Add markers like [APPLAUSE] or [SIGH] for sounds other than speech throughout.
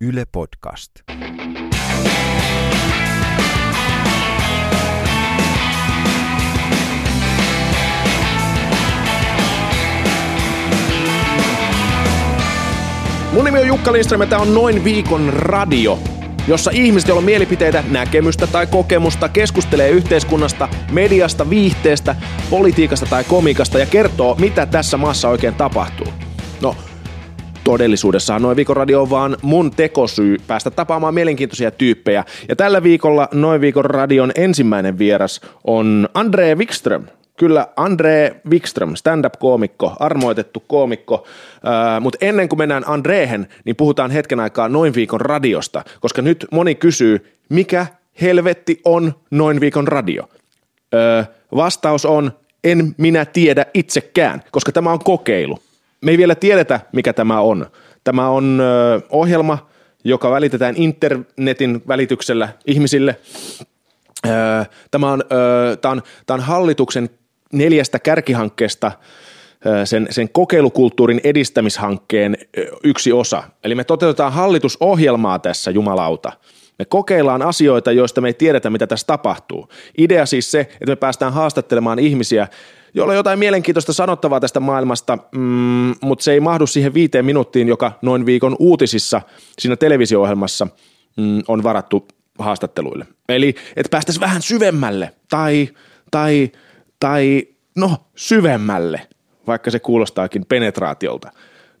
Yle Podcast. Mun nimi on Jukka Lindström ja tää on Noin viikon radio, jossa ihmiset, joilla on mielipiteitä, näkemystä tai kokemusta, keskustelee yhteiskunnasta, mediasta, viihteestä, politiikasta tai komikasta ja kertoo, mitä tässä maassa oikein tapahtuu. No, todellisuudessahan Noin viikon radio on vaan mun tekosyy päästä tapaamaan mielenkiintoisia tyyppejä. Ja tällä viikolla Noin viikon radion ensimmäinen vieras on Andre Wikström. Kyllä, Andre Wikström, stand-up-koomikko, armoitettu koomikko. Äh, Mutta ennen kuin mennään Andrehen, niin puhutaan hetken aikaa Noin viikon radiosta, koska nyt moni kysyy, mikä helvetti on Noin viikon radio? Öö, vastaus on, en minä tiedä itsekään, koska tämä on kokeilu. Me ei vielä tiedetä, mikä tämä on. Tämä on ohjelma, joka välitetään internetin välityksellä ihmisille. Tämä on, tämä on, tämä on hallituksen neljästä kärkihankkeesta sen, sen kokeilukulttuurin edistämishankkeen yksi osa. Eli me toteutetaan hallitusohjelmaa tässä, jumalauta. Me kokeillaan asioita, joista me ei tiedetä, mitä tässä tapahtuu. Idea siis se, että me päästään haastattelemaan ihmisiä, joilla on jotain mielenkiintoista sanottavaa tästä maailmasta, mm, mutta se ei mahdu siihen viiteen minuuttiin, joka noin viikon uutisissa siinä televisio-ohjelmassa mm, on varattu haastatteluille. Eli että päästäisiin vähän syvemmälle tai, tai, tai no syvemmälle, vaikka se kuulostaakin penetraatiolta.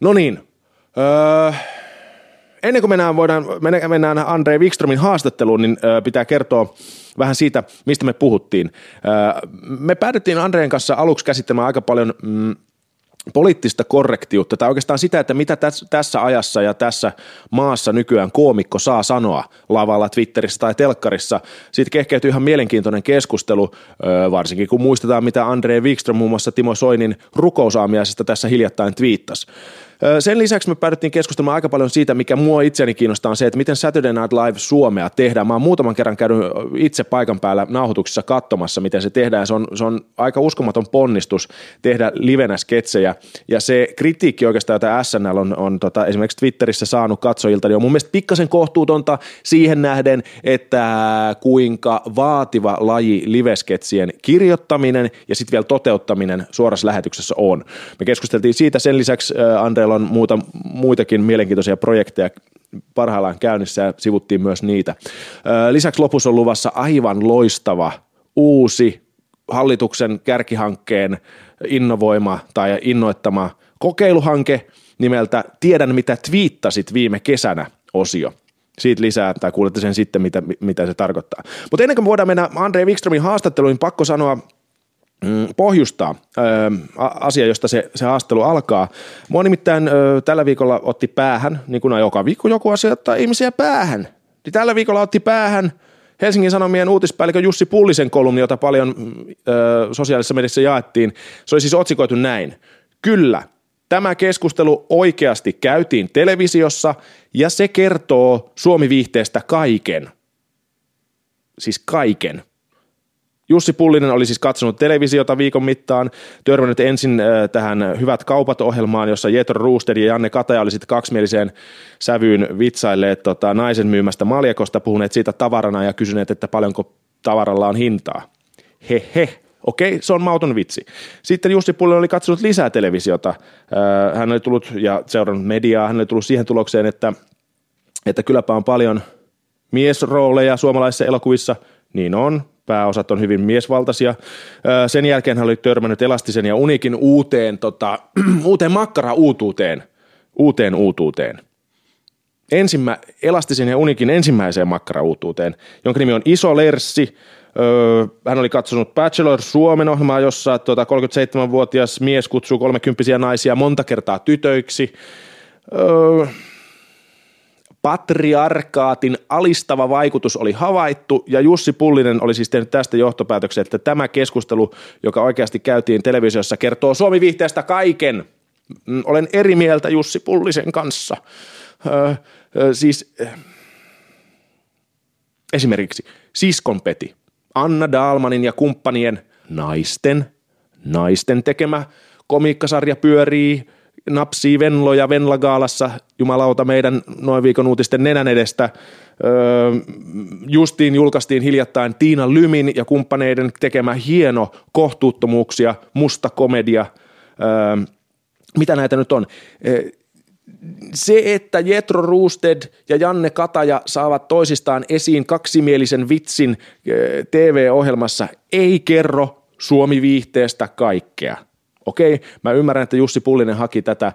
No niin, öö, ennen kuin mennään, voidaan, mennään- Andre Wikströmin haastatteluun, niin ö, pitää kertoa vähän siitä, mistä me puhuttiin. Me päädyttiin Andreen kanssa aluksi käsittelemään aika paljon mm, poliittista korrektiutta, tai oikeastaan sitä, että mitä tässä, tässä ajassa ja tässä maassa nykyään koomikko saa sanoa lavalla, Twitterissä tai telkkarissa. Siitä kehkeytyy ihan mielenkiintoinen keskustelu, varsinkin kun muistetaan, mitä Andre Wikström muun muassa Timo Soinin rukousaamiaisesta tässä hiljattain twiittasi. Sen lisäksi me päädyttiin keskustelemaan aika paljon siitä, mikä mua itseäni kiinnostaa on se, että miten Saturday Night Live Suomea tehdään. Mä oon muutaman kerran käynyt itse paikan päällä nauhoituksissa katsomassa, miten se tehdään. Se on, se on aika uskomaton ponnistus tehdä livenä sketsejä. Ja se kritiikki oikeastaan, jota SNL on, on tota, esimerkiksi Twitterissä saanut katsojilta, niin on mun mielestä pikkasen kohtuutonta siihen nähden, että kuinka vaativa laji livesketsien kirjoittaminen ja sitten vielä toteuttaminen suorassa lähetyksessä on. Me keskusteltiin siitä sen lisäksi, äh, Andreella on muuta, muitakin mielenkiintoisia projekteja parhaillaan käynnissä ja sivuttiin myös niitä. Lisäksi lopussa on luvassa aivan loistava uusi hallituksen kärkihankkeen innovoima tai innoittama kokeiluhanke nimeltä Tiedän mitä twiittasit viime kesänä osio. Siitä lisää, tai kuulette sen sitten, mitä, mitä se tarkoittaa. Mutta ennen kuin voidaan mennä Andre Wikströmin haastatteluun, niin pakko sanoa pohjustaa ö, asia, josta se, se haastattelu alkaa. Mua nimittäin ö, tällä viikolla otti päähän, niin kuin joka viikko joku asia ottaa ihmisiä päähän. Niin tällä viikolla otti päähän Helsingin Sanomien uutispäällikö Jussi Pullisen kolumni, jota paljon mm, ö, sosiaalisessa mediassa jaettiin. Se oli siis otsikoitu näin. Kyllä, tämä keskustelu oikeasti käytiin televisiossa ja se kertoo Suomi-viihteestä kaiken. Siis kaiken. Jussi Pullinen oli siis katsonut televisiota viikon mittaan, törmännyt ensin äh, tähän Hyvät kaupat-ohjelmaan, jossa Jetro Rooster ja Janne Kataja oli sitten kaksimieliseen sävyyn vitsailleet tota, naisen myymästä maljakosta, puhuneet siitä tavarana ja kysyneet, että paljonko tavaralla on hintaa. He he. Okei, se on mauton vitsi. Sitten Jussi Pullinen oli katsonut lisää televisiota. Äh, Hän oli tullut ja seurannut mediaa. Hän oli tullut siihen tulokseen, että, että kylläpä on paljon miesrooleja suomalaisissa elokuvissa. Niin on, pääosat on hyvin miesvaltaisia. Sen jälkeen hän oli törmännyt Elastisen ja Unikin uuteen, tota, [CLEARS THROAT] uuteen makkara-uutuuteen, uuteen uutuuteen. Ensimmä, Elastisen ja Unikin ensimmäiseen makkara-uutuuteen, jonka nimi on Iso Lerssi. Hän oli katsonut Bachelor Suomen ohjelmaa, jossa tota, 37-vuotias mies kutsuu 30 naisia monta kertaa tytöiksi. Öö, patriarkaatin alistava vaikutus oli havaittu ja Jussi Pullinen oli siis tehnyt tästä johtopäätöksen, että tämä keskustelu, joka oikeasti käytiin televisiossa, kertoo Suomi-viihteestä kaiken. Mm, Olen eri mieltä Jussi Pullisen kanssa. Öö, öö, siis äh, esimerkiksi Siskonpeti, Anna Dalmanin ja kumppanien naisten, naisten tekemä komiikkasarja pyörii napsii Venloja Venlagaalassa, jumalauta meidän noin viikon uutisten nenän edestä. Öö, justiin julkaistiin hiljattain Tiina Lymin ja kumppaneiden tekemä hieno kohtuuttomuuksia, musta komedia. Öö, mitä näitä nyt on? se, että Jetro Roosted ja Janne Kataja saavat toisistaan esiin kaksimielisen vitsin TV-ohjelmassa, ei kerro Suomi-viihteestä kaikkea. Okei, mä ymmärrän, että Jussi Pullinen haki tätä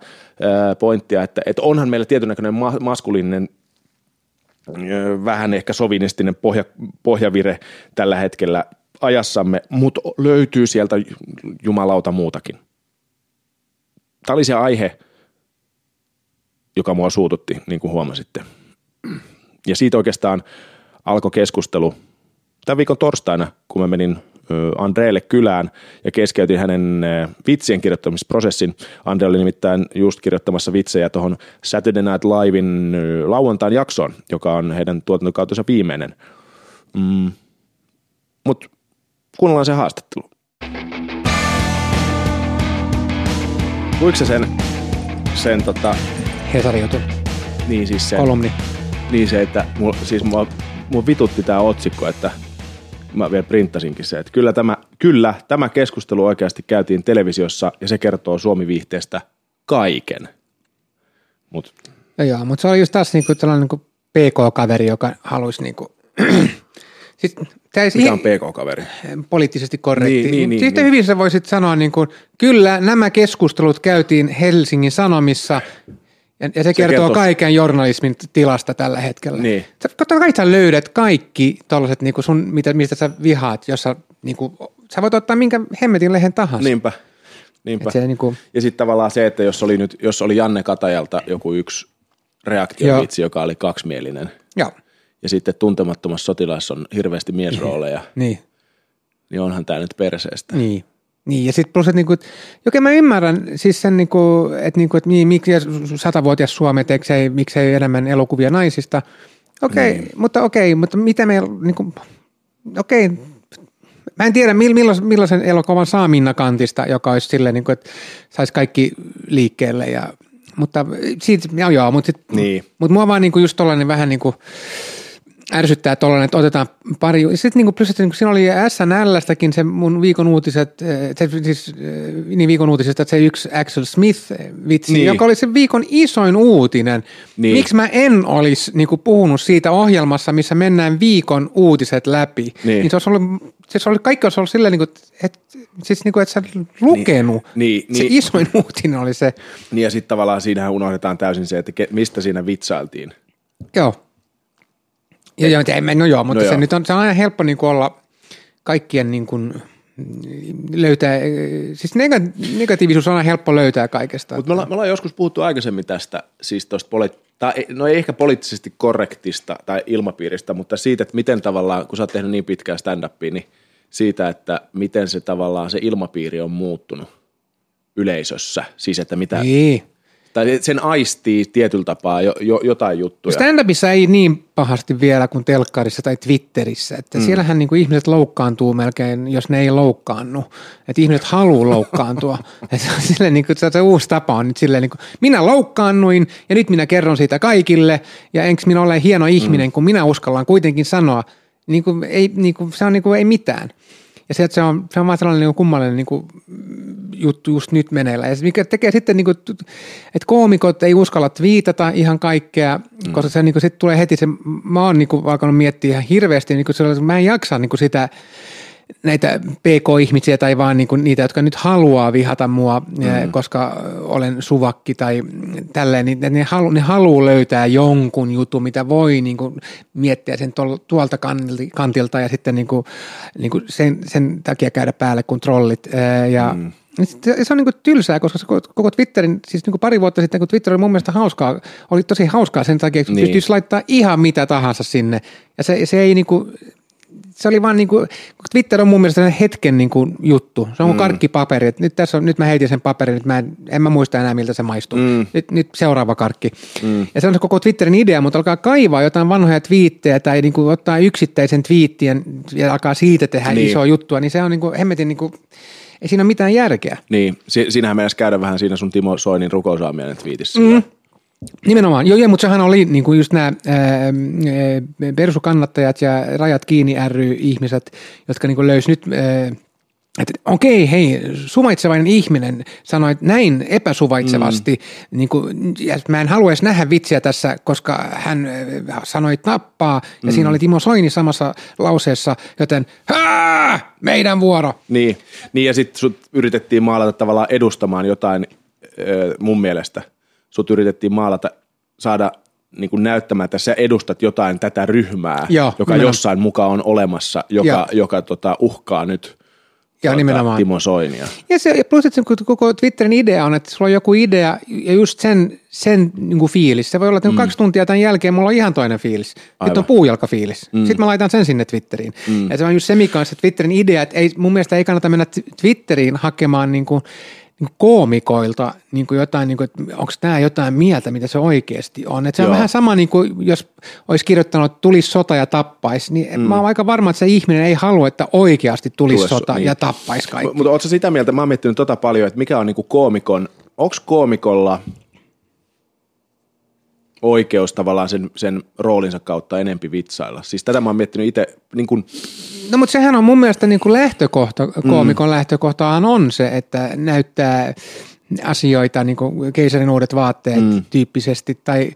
pointtia, että, että onhan meillä tietynäköinen ma- maskuliininen vähän ehkä sovinistinen pohja, pohjavire tällä hetkellä ajassamme, mutta löytyy sieltä jumalauta muutakin. Tämä oli se aihe, joka mua suututti, niin kuin huomasitte. Ja siitä oikeastaan alkoi keskustelu tämän viikon torstaina, kun mä menin Andreelle kylään ja keskeytin hänen vitsien kirjoittamisprosessin. Andre oli nimittäin just kirjoittamassa vitsejä tuohon Saturday Night Livein lauantain jaksoon, joka on heidän tuotantokautensa viimeinen. Mm. Mutta kuunnellaan se haastattelu. Luitko sen, sen tota... Hesari jutun. Niin siis se. Kolumni. Niin se, että mulla, siis mua, mua vitutti tämä otsikko, että mä vielä printtasinkin se, että kyllä tämä, kyllä tämä keskustelu oikeasti käytiin televisiossa ja se kertoo Suomi-viihteestä kaiken. Mut. Ja joo, mutta se oli just taas niinku tällainen niinku PK-kaveri, joka halusi niinku, [CLEARS THROAT] siis, Mikä on PK-kaveri? Poliittisesti korrekti. Niin, niin, niin, Sitten niin. hyvin sä voisit sanoa, niin kuin, kyllä nämä keskustelut käytiin Helsingin Sanomissa ja, ja se, se kertoo, kertoo kaiken journalismin tilasta tällä hetkellä. Niin. Sä, totta kai sä löydät kaikki tollaset, niin sun, mitä, mistä sä vihaat, jossa niin kuin, sä voit ottaa minkä hemmetin lehen tahansa. Niinpä. Niinpä. Se, niin kuin... Ja sitten tavallaan se, että jos oli, nyt, jos oli Janne Katajalta joku yksi reaktiovitsi, joka oli kaksimielinen, Joo. ja sitten tuntemattomassa sotilaassa on hirveästi miesrooleja, niin, niin onhan tämä nyt perseestä. Niin. Niin, ja sitten plus, että niinku, okei mä ymmärrän siis sen, niinku, että niinku, et miksi satavuotias Suomi miksei, miksei enemmän elokuvia naisista. Okei, niin. mutta okei, mutta mitä me, niinku, okei, Mä en tiedä, millaisen, millaisen elokuvan saa Minna Kantista, joka olisi silleen, niin kuin, että saisi kaikki liikkeelle. Ja, mutta siitä, joo, joo mutta, sit, niin. mutta mua vaan niin kuin just tollainen vähän niin kuin, ärsyttää tuollainen, että otetaan pari. Sitten niin kuin plus, että niin siinä oli SNLstäkin se mun viikon uutiset, eh, se, siis eh, niin viikon uutiset, että se yksi Axel Smith-vitsi, niin. joka oli se viikon isoin uutinen. Niin. Miksi mä en olisi niin kuin puhunut siitä ohjelmassa, missä mennään viikon uutiset läpi? Niin, niin se olisi ollut, siis oli, kaikki olisi ollut silleen, niin kuin, että, siis niin kuin, että sä lukenut. Niin, niin, se niin, isoin [LAUGHS] uutinen oli se. Niin ja sitten tavallaan siinähän unohdetaan täysin se, että mistä siinä vitsailtiin. Joo. Joo, joo, no joo, mutta no se joo. nyt on, se on aina helppo niin kuin olla kaikkien niin kuin, löytää, siis negatiivisuus on aina helppo löytää kaikesta. Mutta me, me ollaan joskus puhuttu aikaisemmin tästä, siis tuosta poli- tai, no ei ehkä poliittisesti korrektista tai ilmapiiristä, mutta siitä, että miten tavallaan, kun sä oot tehnyt niin pitkää stand-upia, niin siitä, että miten se tavallaan se ilmapiiri on muuttunut yleisössä, siis että mitä, niin tai sen aistii tietyllä tapaa jo, jo, jotain juttuja. Stand-upissa ei niin pahasti vielä kuin telkkarissa tai Twitterissä, että mm. siellähän niin kuin ihmiset loukkaantuu melkein, jos ne ei loukkaannu. Että ihmiset haluaa loukkaantua. [LAUGHS] että silleen, niin kuin, se, se uusi tapa on nyt silleen, niin kuin, minä loukkaannuin ja nyt minä kerron siitä kaikille ja enks minä ole hieno ihminen, mm. kun minä uskallan kuitenkin sanoa. Niin kuin, ei, niin kuin, se on niin kuin, ei mitään. Ja se, että se on, se on vaan sellainen niin kummallinen niin kuin, juttu just nyt meneillä. Ja mikä tekee sitten, niin kuin, että koomikot ei uskalla viitata ihan kaikkea, mm. koska se niin kuin, sitten tulee heti se, mä oon niin kuin, alkanut miettiä ihan hirveästi, niin kuin, mä en jaksa niin kuin sitä, näitä PK-ihmisiä tai vaan niinku niitä, jotka nyt haluaa vihata mua, mm. koska olen suvakki tai tälleen, niin ne, halu, ne haluaa löytää jonkun jutun, mitä voi niinku miettiä sen tuolta kantilta ja sitten niinku, niinku sen, sen takia käydä päälle kuin trollit. Ja mm. Se on niin tylsää, koska se koko Twitterin, siis niin pari vuotta sitten, kun Twitter oli mun mielestä hauskaa, oli tosi hauskaa sen takia, että niin. pystyisi laittaa ihan mitä tahansa sinne. Ja se, se ei niin kuin, se oli vaan niin kuin, Twitter on mun mielestä hetken niin kuin juttu. Se on mm. karkkipaperi. Että nyt, tässä on, nyt mä heitin sen paperin, nyt mä en, en mä muista enää miltä se maistuu. Mm. Nyt, nyt seuraava karkki. Mm. Ja se on se koko Twitterin idea, mutta alkaa kaivaa jotain vanhoja twiittejä tai niin kuin ottaa yksittäisen twiittien ja alkaa siitä tehdä niin. isoa juttua, niin se on niin kuin, hemmetin niin kuin, ei siinä ole mitään järkeä. Niin, si- siinähän meidän käydä vähän siinä sun Timo Soinin rukousaamiainen twiitissä. Mm. Nimenomaan, joo, joo mutta sehän oli niin kuin just nämä persukannattajat ja rajat kiinni ry ihmiset, jotka niin löysi nyt ää, että okei, hei, suvaitsevainen ihminen sanoi näin epäsuvaitsevasti, mm. niin kuin, ja mä en haluaisi nähdä vitsiä tässä, koska hän sanoi tappaa, ja mm. siinä oli Timo Soini samassa lauseessa, joten Hää! meidän vuoro. Niin, niin ja sitten sut yritettiin maalata tavallaan edustamaan jotain mun mielestä. Sut yritettiin maalata, saada niin kuin näyttämään, että sä edustat jotain tätä ryhmää, Joo, joka minä... jossain mukaan on olemassa, joka, joka tota, uhkaa nyt – ja nimenomaan. Timo Soinia. Ja, se, ja plus, että se koko Twitterin idea on, että sulla on joku idea ja just sen, sen niin kuin fiilis. Se voi olla, että mm. kaksi tuntia tämän jälkeen mulla on ihan toinen fiilis. Aivan. Nyt on puujalkafiilis. Mm. Sitten mä laitan sen sinne Twitteriin. Mm. Ja se on just se, mikä on se Twitterin idea, että ei, mun mielestä ei kannata mennä Twitteriin hakemaan niin kuin – niin koomikoilta niin kuin jotain, niin kuin, että onko tämä jotain mieltä, mitä se oikeasti on. Että se on Joo. vähän sama, niin kuin, jos olisi kirjoittanut, että tulisi sota ja tappaisi, niin mm. mä oon aika varma, että se ihminen ei halua, että oikeasti tulisi Tules, sota niin. ja tappaisi kaikki. Mutta ootko sitä mieltä, mä oon miettinyt tota paljon, että mikä on niin kuin koomikon, onko koomikolla – oikeus tavallaan sen, sen roolinsa kautta enempi vitsailla. Siis tätä mä oon miettinyt itse niin kun... No mutta sehän on mun mielestä niin kuin lähtökohta, koomikon mm. lähtökohtahan on se, että näyttää asioita niin kuin keisarin uudet vaatteet mm. tyyppisesti tai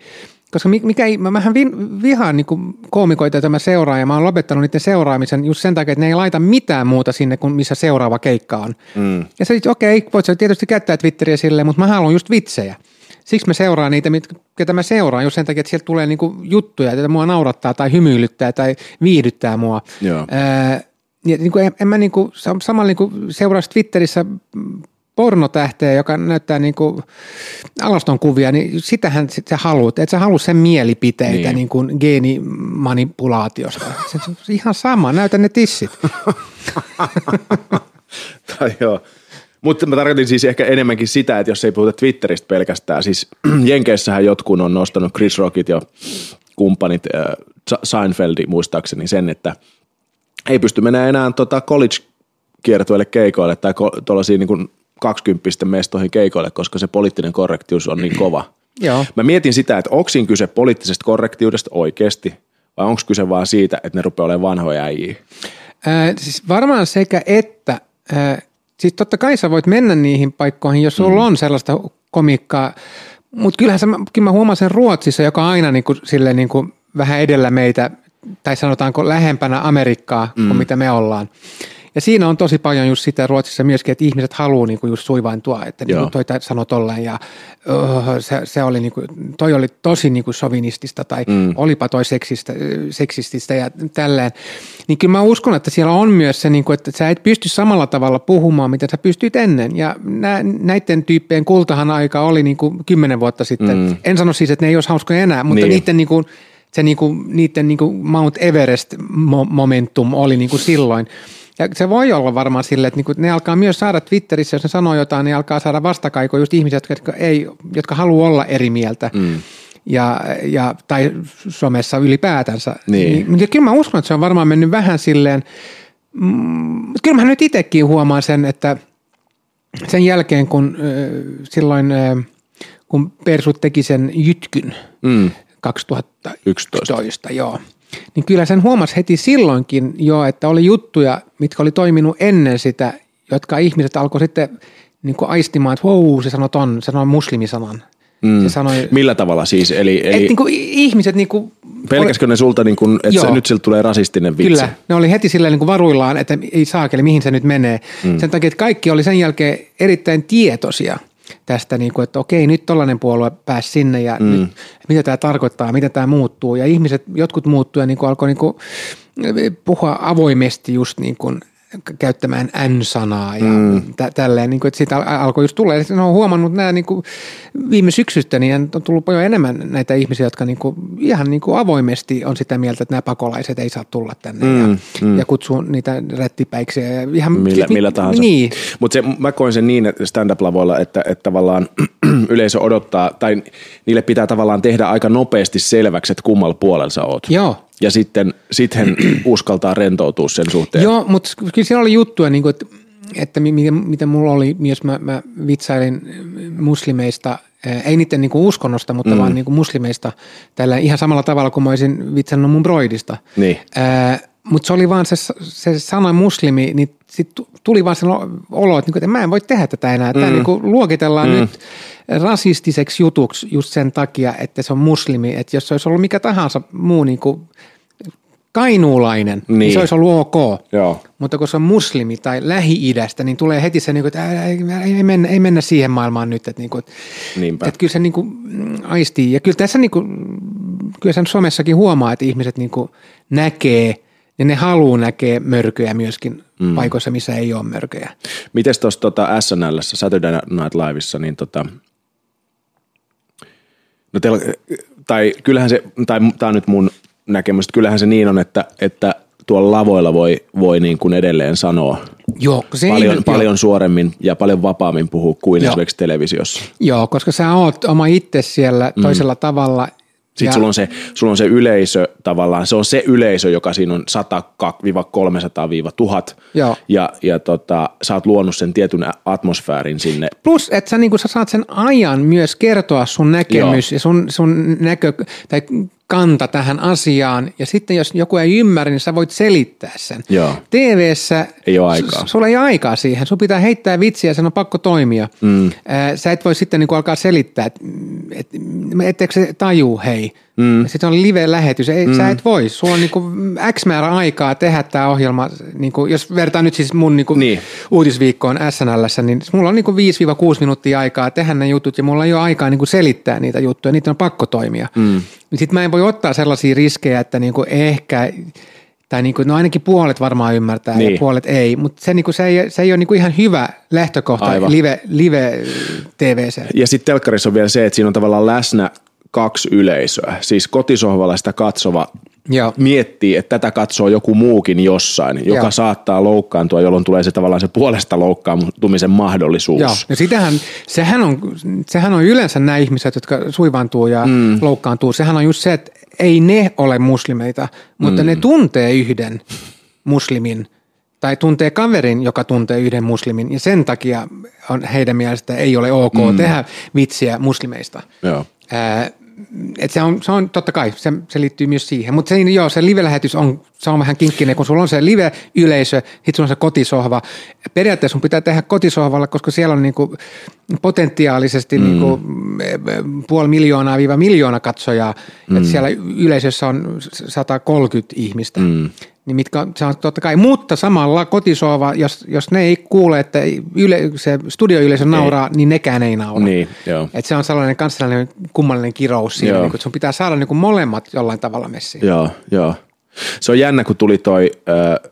koska mikä, mä vähän vihaan niin koomikoita, joita mä seuraan, ja mä oon lopettanut niiden seuraamisen just sen takia, että ne ei laita mitään muuta sinne kuin missä seuraava keikka on. Mm. Ja sä okei, okay, voit tietysti käyttää Twitteriä silleen, mutta mä haluan just vitsejä siksi mä seuraan niitä, ketä mä seuraan, just sen takia, että sieltä tulee niinku juttuja, että mua naurattaa tai hymyilyttää tai viihdyttää mua. Joo. Ää, ja niin kuin en, en mä niin kuin, samalla niin kuin seuraisi Twitterissä pornotähteä, joka näyttää niin kuin alaston kuvia, niin sitähän sä haluat. Et sä halua sen mielipiteitä niin. Niin kuin geenimanipulaatiosta. Se on ihan sama, näytä ne tissit. [LAUGHS] tai joo. Mutta mä tarkoitin siis ehkä enemmänkin sitä, että jos ei puhuta Twitteristä pelkästään, siis [CLEARS THROAT] Jenkeissähän jotkut on nostanut Chris Rockit ja kumppanit, äh, Seinfeldi muistaakseni sen, että ei pysty mennä enää tota college-kiertueelle keikoille tai tuollaisiin niin kaksikymppisten mestoihin keikoille, koska se poliittinen korrektius on niin [CLEARS THROAT] kova. Joo. Mä mietin sitä, että onko siinä kyse poliittisesta korrektiudesta oikeasti vai onko kyse vaan siitä, että ne rupeaa olemaan vanhoja äijiä? Äh, siis varmaan sekä että äh, Siis totta kai sä voit mennä niihin paikkoihin, jos sulla mm. on sellaista komiikkaa, mutta kyllähän sä, kyllä mä huomasin Ruotsissa, joka on aina niin kuin, sille niin kuin vähän edellä meitä, tai sanotaanko lähempänä Amerikkaa mm. kuin mitä me ollaan. Ja siinä on tosi paljon just sitä Ruotsissa myöskin, että ihmiset haluaa niinku just suivaintua, että niinku toi sanoi tolleen ja uh, se, se, oli niinku, toi oli tosi niinku sovinistista tai mm. olipa toi seksistä, seksististä ja tälleen. Niin kyllä mä uskon, että siellä on myös se, niinku, että sä et pysty samalla tavalla puhumaan, mitä sä pystyt ennen. Ja nä, näiden tyyppien kultahan aika oli niinku kymmenen vuotta sitten. Mm. En sano siis, että ne ei olisi hauskoja enää, mutta niin. niiden niinku, se niinku, niiden niinku Mount Everest momentum oli niinku silloin. Ja se voi olla varmaan silleen, että niinku ne alkaa myös saada Twitterissä, jos ne sanoo jotain, niin alkaa saada vastakaikoja just ihmisiä, jotka, ei, jotka haluaa olla eri mieltä. Mm. Ja, ja, tai somessa ylipäätänsä. Niin. niin. Kyllä mä uskon, että se on varmaan mennyt vähän silleen, mm, kyllä mä nyt itsekin huomaan sen, että sen jälkeen kun äh, silloin, äh, kun Persut teki sen jytkyn mm. 2011, 11, joo, niin kyllä sen huomasi heti silloinkin jo, että oli juttuja, mitkä oli toiminut ennen sitä, jotka ihmiset alkoi sitten niin kuin aistimaan, että wow, se sanoi ton, se sanoi muslimisanan. Mm. Se sanoi, Millä tavalla siis? Eli, eli... Et niin kuin ihmiset niin kuin, Pelkäskö ne sulta, niin kuin, että se, nyt siltä tulee rasistinen vitsi? Kyllä, ne oli heti silleen niin kuin varuillaan, että ei saakeli, mihin se nyt menee. Mm. Sen takia, että kaikki oli sen jälkeen erittäin tietoisia – tästä, niin kuin, että okei, nyt tollainen puolue pääsi sinne ja mm. nyt, mitä tämä tarkoittaa, mitä tämä muuttuu. Ja ihmiset, jotkut muuttuu ja niin kuin alkoi niin kuin, puhua avoimesti just niin kuin käyttämään N-sanaa ja mm. tä- tälleen, niin kuin, että siitä alkoi just tulla. Ja sitten on huomannut nämä niin kuin viime syksystä, niin on tullut paljon enemmän näitä ihmisiä, jotka niin kuin, ihan niin kuin avoimesti on sitä mieltä, että nämä pakolaiset ei saa tulla tänne mm. ja, mm. ja kutsuu niitä rättipäiksi. Ja ihan, millä, millä tahansa. Niin. Mutta mä koin sen niin, että stand-up-lavoilla, että, että tavallaan [CLEARS THROAT] yleisö odottaa, tai niille pitää tavallaan tehdä aika nopeasti selväksi, että kummalla puolella sä oot. Joo ja sitten sit [CLEARS THROAT] uskaltaa rentoutua sen suhteen. Joo, mutta kyllä siellä oli juttuja, niin kuin, että että miten, miten mulla oli, jos mä, mä vitsailin muslimeista, ei niiden niinku uskonnosta, mutta mm. vaan niinku muslimeista tällä ihan samalla tavalla kuin mä olisin vitsannut mun broidista. Niin. Mutta se oli vaan se, se sana muslimi, niin sit tuli vaan se olo, että, niinku, että mä en voi tehdä tätä enää. Tämä mm. niinku luokitellaan mm. nyt rasistiseksi jutuksi just sen takia, että se on muslimi. Että jos se olisi ollut mikä tahansa muu niinku kainuulainen, niin. niin se olisi ollut ok. Joo. Mutta kun se on muslimi tai Lähi-idästä, niin tulee heti se, niin että ei, ei, mennä, ei mennä siihen maailmaan nyt. Että, niin kuin, että kyllä se niin kuin, mm, aistii. Ja kyllä tässä niin kuin, kyllä sen somessakin huomaa, että ihmiset niin kuin, näkee ja ne haluaa näkee mörköjä myöskin mm. paikoissa, missä ei ole mörköjä. Miten tuossa tota SNL, Saturday Night Liveissa, niin tota, no teillä, tai kyllähän se, tai tämä on nyt mun näkemys, että kyllähän se niin on, että, että tuolla lavoilla voi, voi niin kuin edelleen sanoa Joo, se paljon, ei, paljon jo. suoremmin ja paljon vapaammin puhua kuin Joo. esimerkiksi televisiossa. Joo, koska sä oot oma itse siellä mm. toisella tavalla sitten sulla on, se, sulla on se yleisö tavallaan, se on se yleisö, joka siinä on 100-300-1000 Joo. ja, ja tota, sä oot luonut sen tietyn atmosfäärin sinne. Plus, että sä, niin sä saat sen ajan myös kertoa sun näkemys Joo. ja sun, sun näkö, tai kanta tähän asiaan, ja sitten jos joku ei ymmärrä, niin sä voit selittää sen. Joo. TV-ssä ei ole aikaa. S- sulla ei ole aikaa siihen, sun pitää heittää vitsiä, sen on pakko toimia. Mm. Sä et voi sitten niin alkaa selittää, että et, etteikö se taju, hei. Mm. Sitten on live-lähetys, ei, mm. sä et voi, sulla on niin kuin X määrä aikaa tehdä tämä ohjelma, niin kuin, jos vertaa nyt siis mun niin kuin niin. uutisviikkoon SNLssä, niin mulla on niin kuin 5-6 minuuttia aikaa tehdä ne jutut, ja mulla ei ole aikaa niin kuin selittää niitä juttuja, niitä on pakko toimia. Mm niin sitten mä en voi ottaa sellaisia riskejä, että niinku ehkä, tai niinku, no ainakin puolet varmaan ymmärtää niin. ja puolet ei, mutta se, niinku, se, ei, se ei ole niinku ihan hyvä lähtökohta Aivan. live, live TVC. Ja sitten telkkarissa on vielä se, että siinä on tavallaan läsnä kaksi yleisöä, siis kotisohvalla sitä katsova Joo. miettii, että tätä katsoo joku muukin jossain, joka Joo. saattaa loukkaantua, jolloin tulee se tavallaan se puolesta loukkaantumisen mahdollisuus. Joo, ja sitähän, sehän, on, sehän on yleensä nämä ihmiset, jotka suivaantuu ja mm. loukkaantuu, sehän on just se, että ei ne ole muslimeita, mutta mm. ne tuntee yhden muslimin tai tuntee kaverin, joka tuntee yhden muslimin, ja sen takia on heidän mielestä ei ole ok mm. tehdä vitsiä muslimeista. Joo. Ää, et se, on, se on totta kai, se, se liittyy myös siihen. Mutta se, joo, se live-lähetys on, se on vähän kinkkinen, kun sulla on se live-yleisö, sitten sulla on se kotisohva. Periaatteessa sun pitää tehdä kotisohvalla, koska siellä on niinku potentiaalisesti mm. niinku puoli miljoonaa viiva miljoona katsojaa. Mm. Et siellä yleisössä on 130 ihmistä. Mm niin mitkä se on totta kai, mutta samalla kotisohva, jos, jos ne ei kuule, että yle, se studioyleisö nauraa, niin nekään ei naura. Niin, joo. Et se on sellainen kansallinen kummallinen kirous siinä, niin kun sun pitää saada niin molemmat jollain tavalla messiin. Joo, joo. Se on jännä, kun tuli toi, äh,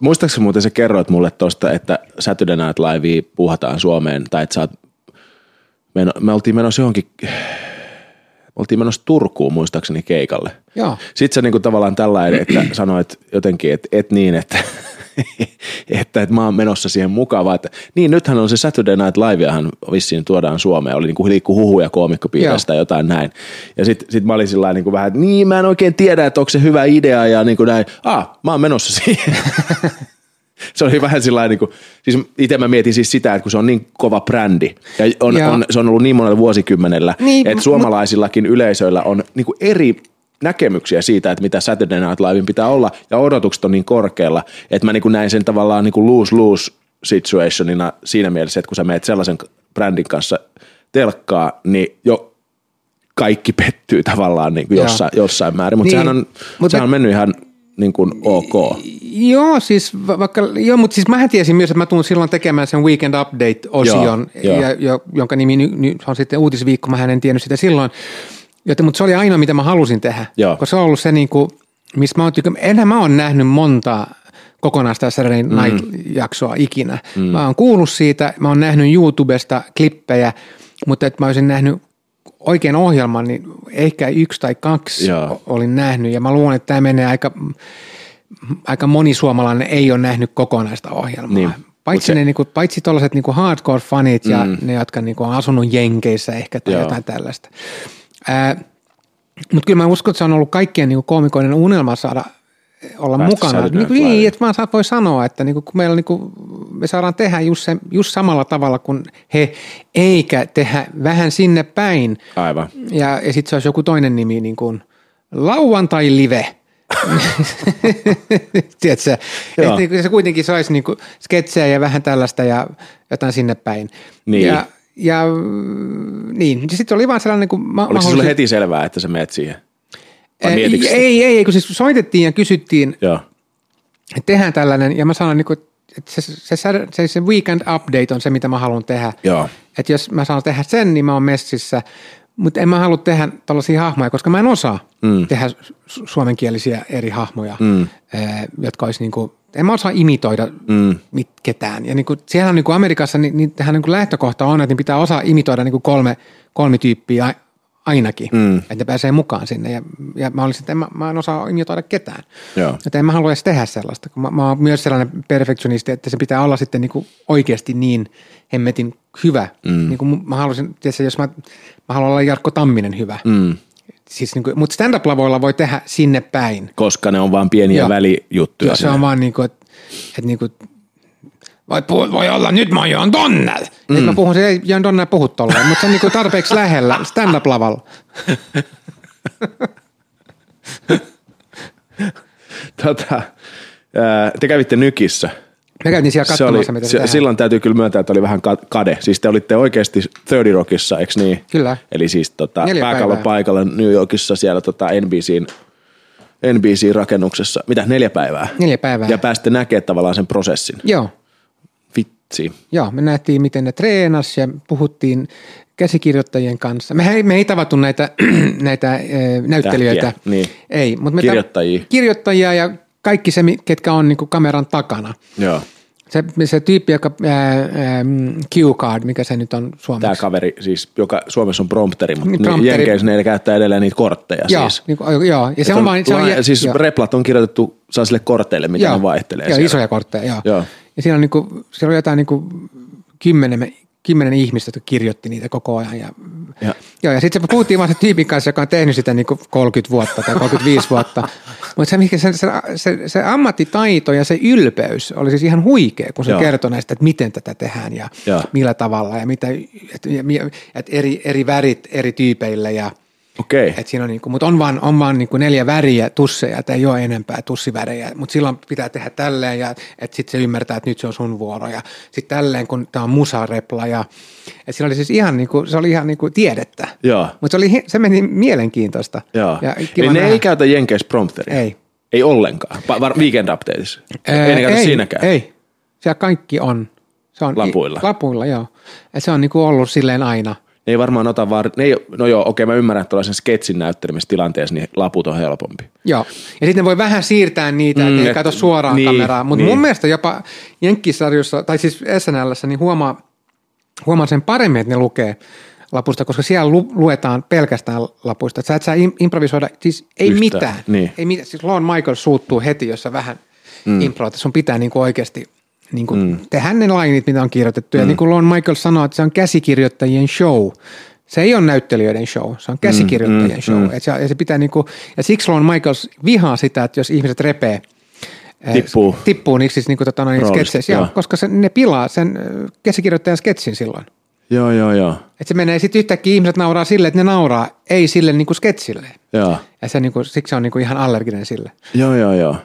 muistaakseni muuten se kerroit mulle tosta, että Saturday Night Live puhataan Suomeen, tai että sä oot, me, me oltiin menossa johonkin oltiin menossa Turkuun muistaakseni keikalle. Joo. Sitten se niinku tavallaan tällainen, että sanoit jotenkin, että et niin, että, [LAUGHS] että, että mä oon menossa siihen mukaan, vaan että niin nythän on se Saturday Night Liveahan vissiin tuodaan Suomeen, oli niinku liikku huhuja koomikkopiiristä tai jotain näin. Ja sitten sit mä olin sillä niin vähän, että niin mä en oikein tiedä, että onko se hyvä idea ja niin kuin näin, ah mä oon menossa siihen. [LAUGHS] se oli vähän sillä niin kuin, siis itse mä mietin siis sitä, että kun se on niin kova brändi ja on, on, se on ollut niin monella vuosikymmenellä, niin, että suomalaisillakin yleisöillä on niin kuin eri näkemyksiä siitä, että mitä Saturday Night Livein pitää olla ja odotukset on niin korkealla, että mä niin kuin näin sen tavallaan niin kuin lose-lose situationina siinä mielessä, että kun sä meet sellaisen brändin kanssa telkkaa, niin jo kaikki pettyy tavallaan niin kuin jossain, jossain määrin, mutta niin, sehän on, mutta sehän on mennyt ihan niin kuin ok. Joo, siis vaikka, joo, mutta siis mähän tiesin myös, että mä tuun silloin tekemään sen Weekend Update-osion, joo, ja, jo, jonka nimi ny, ny, on sitten uutisviikko, mä en tiennyt sitä silloin, joten, mutta se oli ainoa, mitä mä halusin tehdä, joo. koska se on ollut se, niin kuin, missä mä oon, enhän mä oon nähnyt monta kokonaista Saturday mm. Night-jaksoa ikinä. Mm. Mä oon kuullut siitä, mä oon nähnyt YouTubesta klippejä, mutta että mä olisin nähnyt oikein ohjelman, niin ehkä yksi tai kaksi Joo. olin nähnyt. Ja mä luulen, että tämä menee aika, aika moni suomalainen ei ole nähnyt kokonaista ohjelmaa. Niin. Paitsi, se... ne, niin kuin, paitsi tuollaiset niin hardcore-fanit ja mm. ne, jotka niin kuin, on asunut Jenkeissä ehkä tai Joo. jotain tällaista. Mutta kyllä mä uskon, että se on ollut kaikkien niin kuin, koomikoiden unelma saada olla Päästä mukana. Niin, kuin, niin, että mä voi sanoa, että niin kuin, kun meillä niin kuin, me saadaan tehdä just, se, just samalla tavalla kuin he, eikä tehdä vähän sinne päin. Aivan. Ja, ja sitten se olisi joku toinen nimi, niin kuin lauantai live. [LAUGHS] Tiedätkö? Että niin se kuitenkin saisi niin kuin sketsejä ja vähän tällaista ja jotain sinne päin. Niin. Ja, ja mm, niin, sitten oli vaan sellainen, kun ma- Oliko se sulle heti selvää, että sä meet siihen? Vai ei, sitä? ei, ei, kun siis soitettiin ja kysyttiin, Joo. että tehdään tällainen, ja mä sanoin, niin kuin, että se, se, se, se weekend update on se, mitä mä haluan tehdä. Joo. Että jos mä saan tehdä sen, niin mä oon messissä, mutta en mä halua tehdä tällaisia hahmoja, koska mä en osaa mm. tehdä su- suomenkielisiä eri hahmoja, mm. jotka olisi niin kuin, en mä osaa imitoida mm. mit, ketään. Ja niin kuin, siellä on niin kuin Amerikassa, niin, niin tähän niin kuin lähtökohta on, että niin pitää osaa imitoida niin kuin kolme, kolme tyyppiä ainakin, mm. että ne pääsee mukaan sinne. Ja, ja mä olisin, että en, mä, mä en osaa imitoida ketään. Joo. Että en mä halua edes tehdä sellaista. Kun mä, mä oon myös sellainen perfektionisti, että se pitää olla sitten niin kuin oikeasti niin hemmetin hyvä. Mm. Niin kuin mä haluaisin, tietysti, jos mä, mä haluan olla Jarkko Tamminen hyvä. Mm. Siis niin kuin, mutta stand-up-lavoilla voi tehdä sinne päin. Koska ne on vaan pieniä Joo. välijuttuja. Ja se on vaan niin kuin, että, että niin kuin, voi, puhu, voi olla, nyt mä oon Joon Donnell. Mm. mä puhun, se ei Joon Donnell puhu tolleen, mutta se on niin kuin tarpeeksi lähellä stand-up-lavalla. [LAUGHS] Tota, ää, te kävitte Nykissä. Me käytiin siellä Se oli, katsomassa, mitä se, se, tehdään. silloin täytyy kyllä myöntää, että oli vähän ka- kade. Siis te olitte oikeasti 30 Rockissa, eikö niin? Kyllä. Eli siis tota, pääkallon paikalla New Yorkissa siellä tota NBCin, NBC-rakennuksessa. Mitä, neljä päivää? Neljä päivää. Ja pääsitte näkemään tavallaan sen prosessin. Joo, Vitsi. Joo, me nähtiin, miten ne treenas ja puhuttiin käsikirjoittajien kanssa. Me ei, me ei tavattu näitä, [CLEARS THROAT] näitä äh, näyttelijöitä. Tähtiä, niin. Ei, mutta me Kirjoittajia. Ta- kirjoittajia ja kaikki se, ketkä on niin kameran takana. Joo. Se, se tyyppi, joka, ää, ää, Q-card, mikä se nyt on suomeksi. Tämä kaveri, siis, joka Suomessa on prompteri, mutta Niin, prompteri. Jenkeissä ne käyttää edelleen niitä kortteja. Joo, siis. niin joo, ja se Et on, vain, se on, la- siis joo. replat on kirjoitettu sellaisille korteille, mitä Joo. ne vaihtelee. Joo, siellä. isoja kortteja, joo. Joo. Ja siinä on, niinku, siellä on jotain niinku kymmenen, kymmenen ihmistä, jotka kirjoitti niitä koko ajan. Ja, Ja- Joo, ja sitten se puhuttiin vaan se tyypin kanssa, joka on tehnyt sitä niinku 30 vuotta tai 35 vuotta. Mutta se, mikä se, se, se, se, ammattitaito ja se ylpeys oli siis ihan huikea, kun se Joo. kertoi näistä, että miten tätä tehdään ja Joo. millä tavalla ja mitä, et, ja, et eri, eri värit eri tyypeille ja Okei. et siinä on niinku, mutta on vaan, on vaan niinku neljä väriä tusseja, että ei ole enempää tussivärejä, mutta silloin pitää tehdä tälleen ja että sitten se ymmärtää, että nyt se on sun vuoro ja sitten tälleen, kun tämä on musarepla ja että siinä oli siis ihan niinku, se oli ihan niinku tiedettä. Joo. Mutta se, se meni mielenkiintoista. Joo. Ja Eli ne nähdä. ei käytä Jenkeissä prompteria? Ei. Ei ollenkaan? Var- weekend updateissa? Ää, ei ne käytä siinäkään? Ei, siellä kaikki on. Se on Lapuilla? Lapuilla, joo. Et se on niinku ollut silleen aina. Ne ei varmaan ota vaan, ne ei, no joo, okei mä ymmärrän, että tuollaisen sketsin näyttelemistilanteessa niin laput on helpompi. Joo. Ja sitten ne voi vähän siirtää niitä, mm, Mm, että ei et- kato suoraan niin, kameraan. Mutta niin. mun mielestä jopa Jenkkisarjussa, tai siis SNLssä, niin huomaa, huomaa sen paremmin, että ne lukee lapusta, koska siellä lu, luetaan pelkästään lapuista. Et sä et saa im- improvisoida, siis ei Yhtään, mitään. niin. Ei mitään. Siis Lon Michael suuttuu heti, jos sä vähän mm. improita. Sun pitää niinku oikeasti niinku mm. tehdä ne lainit, mitä on kirjoitettu. Mm. Ja niin kuin Lon Michael sanoi, että se on käsikirjoittajien show. Se ei ole näyttelijöiden show, se on käsikirjoittajien mm, show. Mm. Et se, ja, se pitää niinku, ja siksi Lon Michaels vihaa sitä, että jos ihmiset repee eh, Tippuu. tippuu niiksi siis niinku tota, noin sketseissä, joo, koska se, ne pilaa sen ö, käsikirjoittajan sketsin silloin. Joo, joo, joo. Että se menee sitten yhtäkkiä ihmiset nauraa sille, että ne nauraa, ei sille niinku sketsille. Joo, Ja se niinku, siksi se on niinku ihan allerginen sille. joo, joo. joo.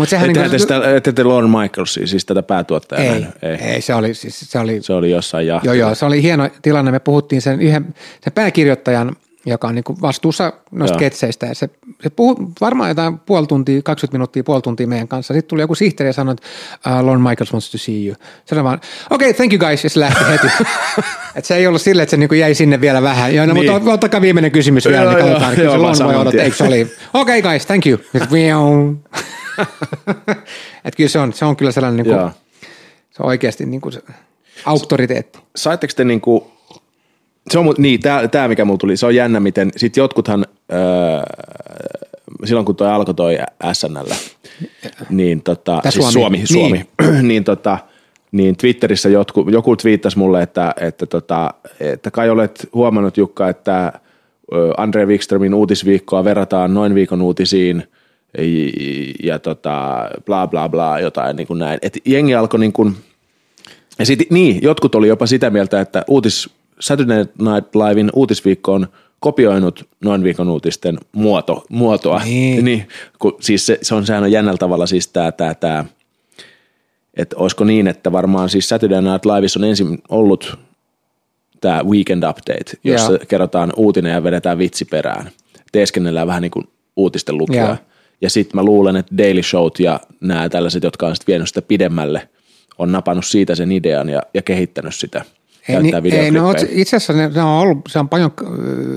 Mutta sehän te, sitä, ette te Lorne Michaelsia, siis tätä päätuottajaa ei, nähnyt? ei, ei, se oli, siis, se oli, Se oli jossain joo jahtilla. joo, se oli hieno tilanne. Me puhuttiin sen yhden, sen pääkirjoittajan, joka on niinku vastuussa noista Joo. sketseistä. Ja se, se puhui varmaan jotain puoli tuntia, 20 minuuttia, puoli tuntia meidän kanssa. Sitten tuli joku sihteeri ja sanoi, että uh, Lorne Michaels wants to see you. Se oli vaan, okei, okay, thank you guys, ja se lähti heti. [LAUGHS] Et se ei ollut silleen, että se niinku jäi sinne vielä vähän. Joo, no, Niin. mutta ottakaa viimeinen kysymys vielä, Joo, niin joo, katsotaan. Kyllä joo, se vaan Lorne voi odottaa, eikö se oli, okei okay, guys, thank you. [LAUGHS] [LAUGHS] Et kyllä se on, se on kyllä sellainen, niinku, Joo. se on oikeasti niinku se auktoriteetti. Saitteko te niinku, se on, niin, tää, tää mikä mulla tuli, se on jännä, miten, sit jotkuthan, öö, silloin kun toi alkoi toi SNL, niin tota, Tää siis Suomi. Suomi, Suomi [CLEARS THROAT] niin, tota, niin Twitterissä jotku, joku twiittasi mulle, että, että, tota, että kai olet huomannut Jukka, että Andre Wikströmin uutisviikkoa verrataan noin viikon uutisiin ja, tota, bla bla bla jotain niin kuin näin. Et jengi alkoi niin kuin, Ja sit, niin, jotkut oli jopa sitä mieltä, että uutis, Saturday Night Livein uutisviikko on kopioinut noin viikon uutisten muoto, muotoa. Niin. [LAUGHS] niin kun, siis se, se, on, sehän on jännällä tavalla siis tämä, tämä, tämä että olisiko niin, että varmaan siis Saturday Night Liveissa on ensin ollut tämä Weekend Update, jossa Joo. kerrotaan uutinen ja vedetään vitsi perään. Teeskennellään vähän niin kuin uutisten lukua. Joo. Ja sitten mä luulen, että Daily Showt ja nämä tällaiset, jotka on sitten vienyt sitä pidemmälle, on napannut siitä sen idean ja, ja kehittänyt sitä. Ei, Käyttää niin, ei, no, itse asiassa ne, ne on ollut, se on paljon äh,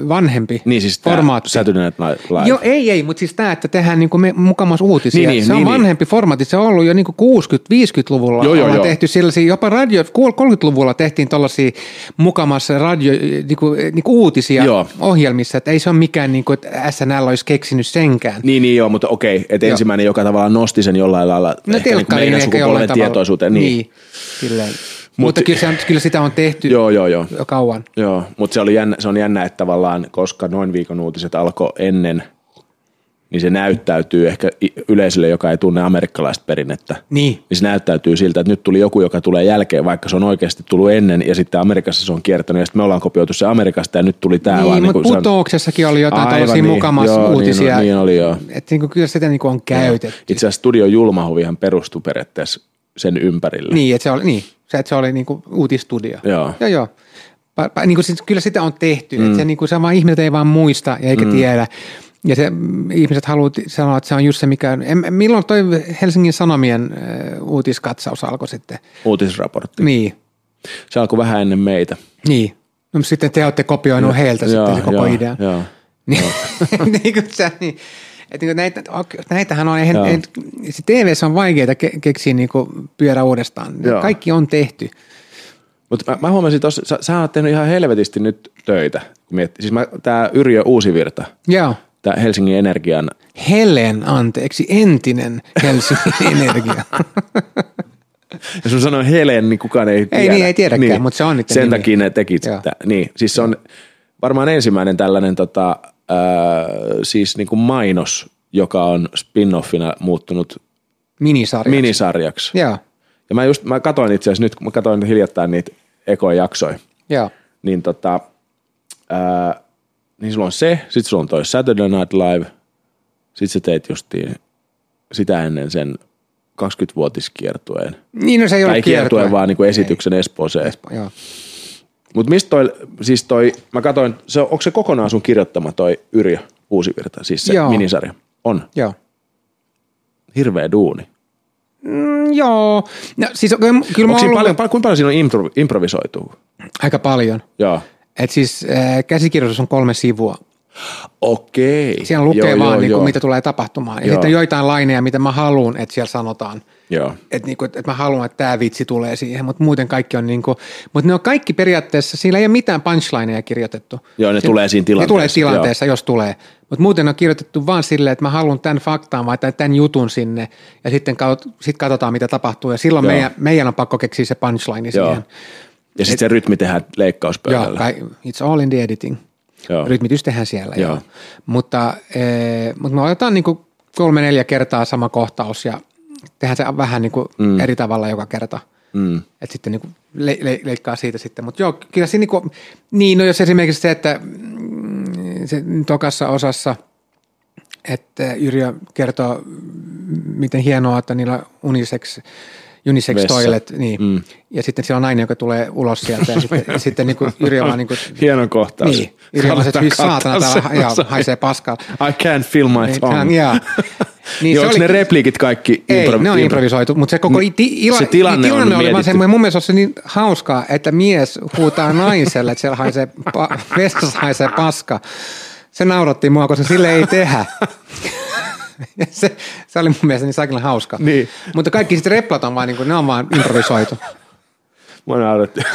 vanhempi Niin siis tämä formaatti. Saturday Night Live. Joo, ei, ei, mutta siis tämä, että tehdään niinku me, mukamas uutisia. Niin, niin, se on niin, vanhempi formaatti, se on ollut jo niinku 60-50-luvulla. Joo, joo, joo. tehty sellaisia, jopa radio, 30-luvulla tehtiin tuollaisia mukamas radio, niinku, niinku uutisia Joo. ohjelmissa, että ei se ole mikään, niinku, että SNL olisi keksinyt senkään. Niin, niin joo, mutta okei, että Joo. ensimmäinen, joka tavallaan nosti sen jollain lailla No ehkä niin meidän sukupolven tietoisuuteen. Niin. niin silleen. Mutta kyllä, se on, kyllä sitä on tehty Joo, joo, joo. jo kauan. Joo, mutta se, oli jännä, se on jännä, että tavallaan, koska noin viikon uutiset alkoi ennen, niin se näyttäytyy ehkä yleisölle, joka ei tunne amerikkalaista perinnettä. Niin. Niin se näyttäytyy siltä, että nyt tuli joku, joka tulee jälkeen, vaikka se on oikeasti tullut ennen ja sitten Amerikassa se on kiertänyt ja sitten me ollaan kopioitu se Amerikasta ja nyt tuli tämä Niin, vaan. mutta kuin se on- putouksessakin oli jotain tällaisia niin, mukamas joo, niin uutisia. on- niin oli, joo. Että niinku, kyllä sitä niinku on käytetty. Itse asiassa Studio Julmahuvihan perustui periaatteessa sen ympärille. Niin, että se oli, niin, se, että se oli niinku uutistudio. Joo. Joo, joo. Pa, pa, niin kuin siis, kyllä sitä on tehty, mm. että se, niin kuin, se vaan ihmiset ei vaan muista ja eikä mm. tiedä. Ja se, ihmiset haluaa t- sanoa, että se on just se, mikä. En, milloin toi Helsingin Sanomien äh, uutiskatsaus alkoi sitten? Uutisraportti. Niin, Se alkoi vähän ennen meitä. niin. No, sitten te olette kopioinut heiltä sitten se koko joo, idea. Joo. Niin, [LAUGHS] niin kuin se, niin, että niin näitä, näitähän on, eihän, Joo. ei, se TV on vaikeaa ke, keksiä niin pyörä uudestaan. Joo. Kaikki on tehty. Mutta mä, mä huomasin tuossa, sä, sä oot tehnyt ihan helvetisti nyt töitä. Kun miettii. Siis mä, tää Yrjö Uusivirta, Joo. tää Helsingin Energian, Helen, anteeksi, entinen Helsingin [LAUGHS] Energia. jos mä sanoin Helen, niin kukaan ei tiedä. niin, ei tiedäkään, mutta se on niiden Sen nimi. takia ne teki Joo. sitä. Niin, siis se on varmaan ensimmäinen tällainen tota, siis niin kuin mainos, joka on spin-offina muuttunut Minisarja. minisarjaksi. Joo, Ja mä just, mä katoin itse asiassa nyt, kun mä katoin hiljattain niitä ekoja jaksoja, joo. niin tota, ää, niin sulla on se, sit sulla on toi Saturday Night Live, sit sä teit justiin sitä ennen sen 20-vuotiskiertueen. Niin, no se ei Tai ole kiertueen, vaan niinku esityksen Espooseen. Joo. Mutta mistä toi, siis toi, mä katsoin, se, onko se kokonaan sun kirjoittama toi Yrjö Uusivirta, siis se Joo. minisarja? On. Joo. Hirveä duuni. Mm, joo. No, siis kyllä, kyllä mä ollut paljon, kuinka paljon siinä on impro, improvisoitu? aika paljon. Joo. Et siis äh, käsikirjoitus on kolme sivua. Okei. Siellä lukee Joo, vaan, joo, niin joo. kuin, mitä tulee tapahtumaan. Ja Joo. sitten joitain laineja, mitä mä haluan, että siellä sanotaan. Joo. Että niinku, et mä haluan, että tämä vitsi tulee siihen, mutta muuten kaikki on niinku, mutta ne on kaikki periaatteessa, siellä ei ole mitään punchlineja kirjoitettu. Joo, ne Se- tulee siinä Ne tulee tilanteessa, tilanteessa, jos tulee. Mutta muuten on kirjoitettu vaan silleen, että mä haluan tämän faktaan vai tämän jutun sinne ja sitten kat- sit katsotaan, mitä tapahtuu. Ja silloin Joo. meidän, meidän on pakko keksiä se punchline Joo. siihen. Ja sitten se rytmi tehdään Joo, leikkauspöydällä. kai, it's all in the editing. Joo. Rytmitys tehdään siellä. Joo. Joo. Mutta, ee, mutta me otetaan niinku kolme neljä kertaa sama kohtaus ja tehdään se vähän niinku mm. eri tavalla joka kerta. Mm. Että sitten niinku le, le, leikkaa siitä sitten. Mutta joo, kyllä se niinku, niin no jos esimerkiksi se, että mm, se tokassa osassa, että Yrjö kertoo, miten hienoa, että niillä unisex, unisex Vessa. toilet, niin. Mm. Ja sitten siellä on nainen, joka tulee ulos sieltä ja sitten, [LAUGHS] ja sitten niinku Yrjö vaan niinku, Hieno kohtaus. niin, Yrjö vaan se, että saatana, täällä katsoa. haisee paskaa. I can't feel my Niin, tongue. hän- joo. [LAUGHS] Niin se Onko oli- ne repliikit kaikki Ei, impro- ne on impro- improvisoitu, mutta se koko Niin, ti, ila, se tilanne on tilanne oli vaan semmoinen, mun mielestä on se niin hauskaa, että mies huutaa naiselle, että siellä haisee, pa, [LAUGHS] vessassa haisee paska. Se nauratti mua, koska sille ei tehdä. Ja se, se oli mun mielestä niin saakeli hauska. Niin. Mutta kaikki sitten replat on vaan, niin kuin, ne on vaan improvisoitu. Mua nauratti. [LAUGHS]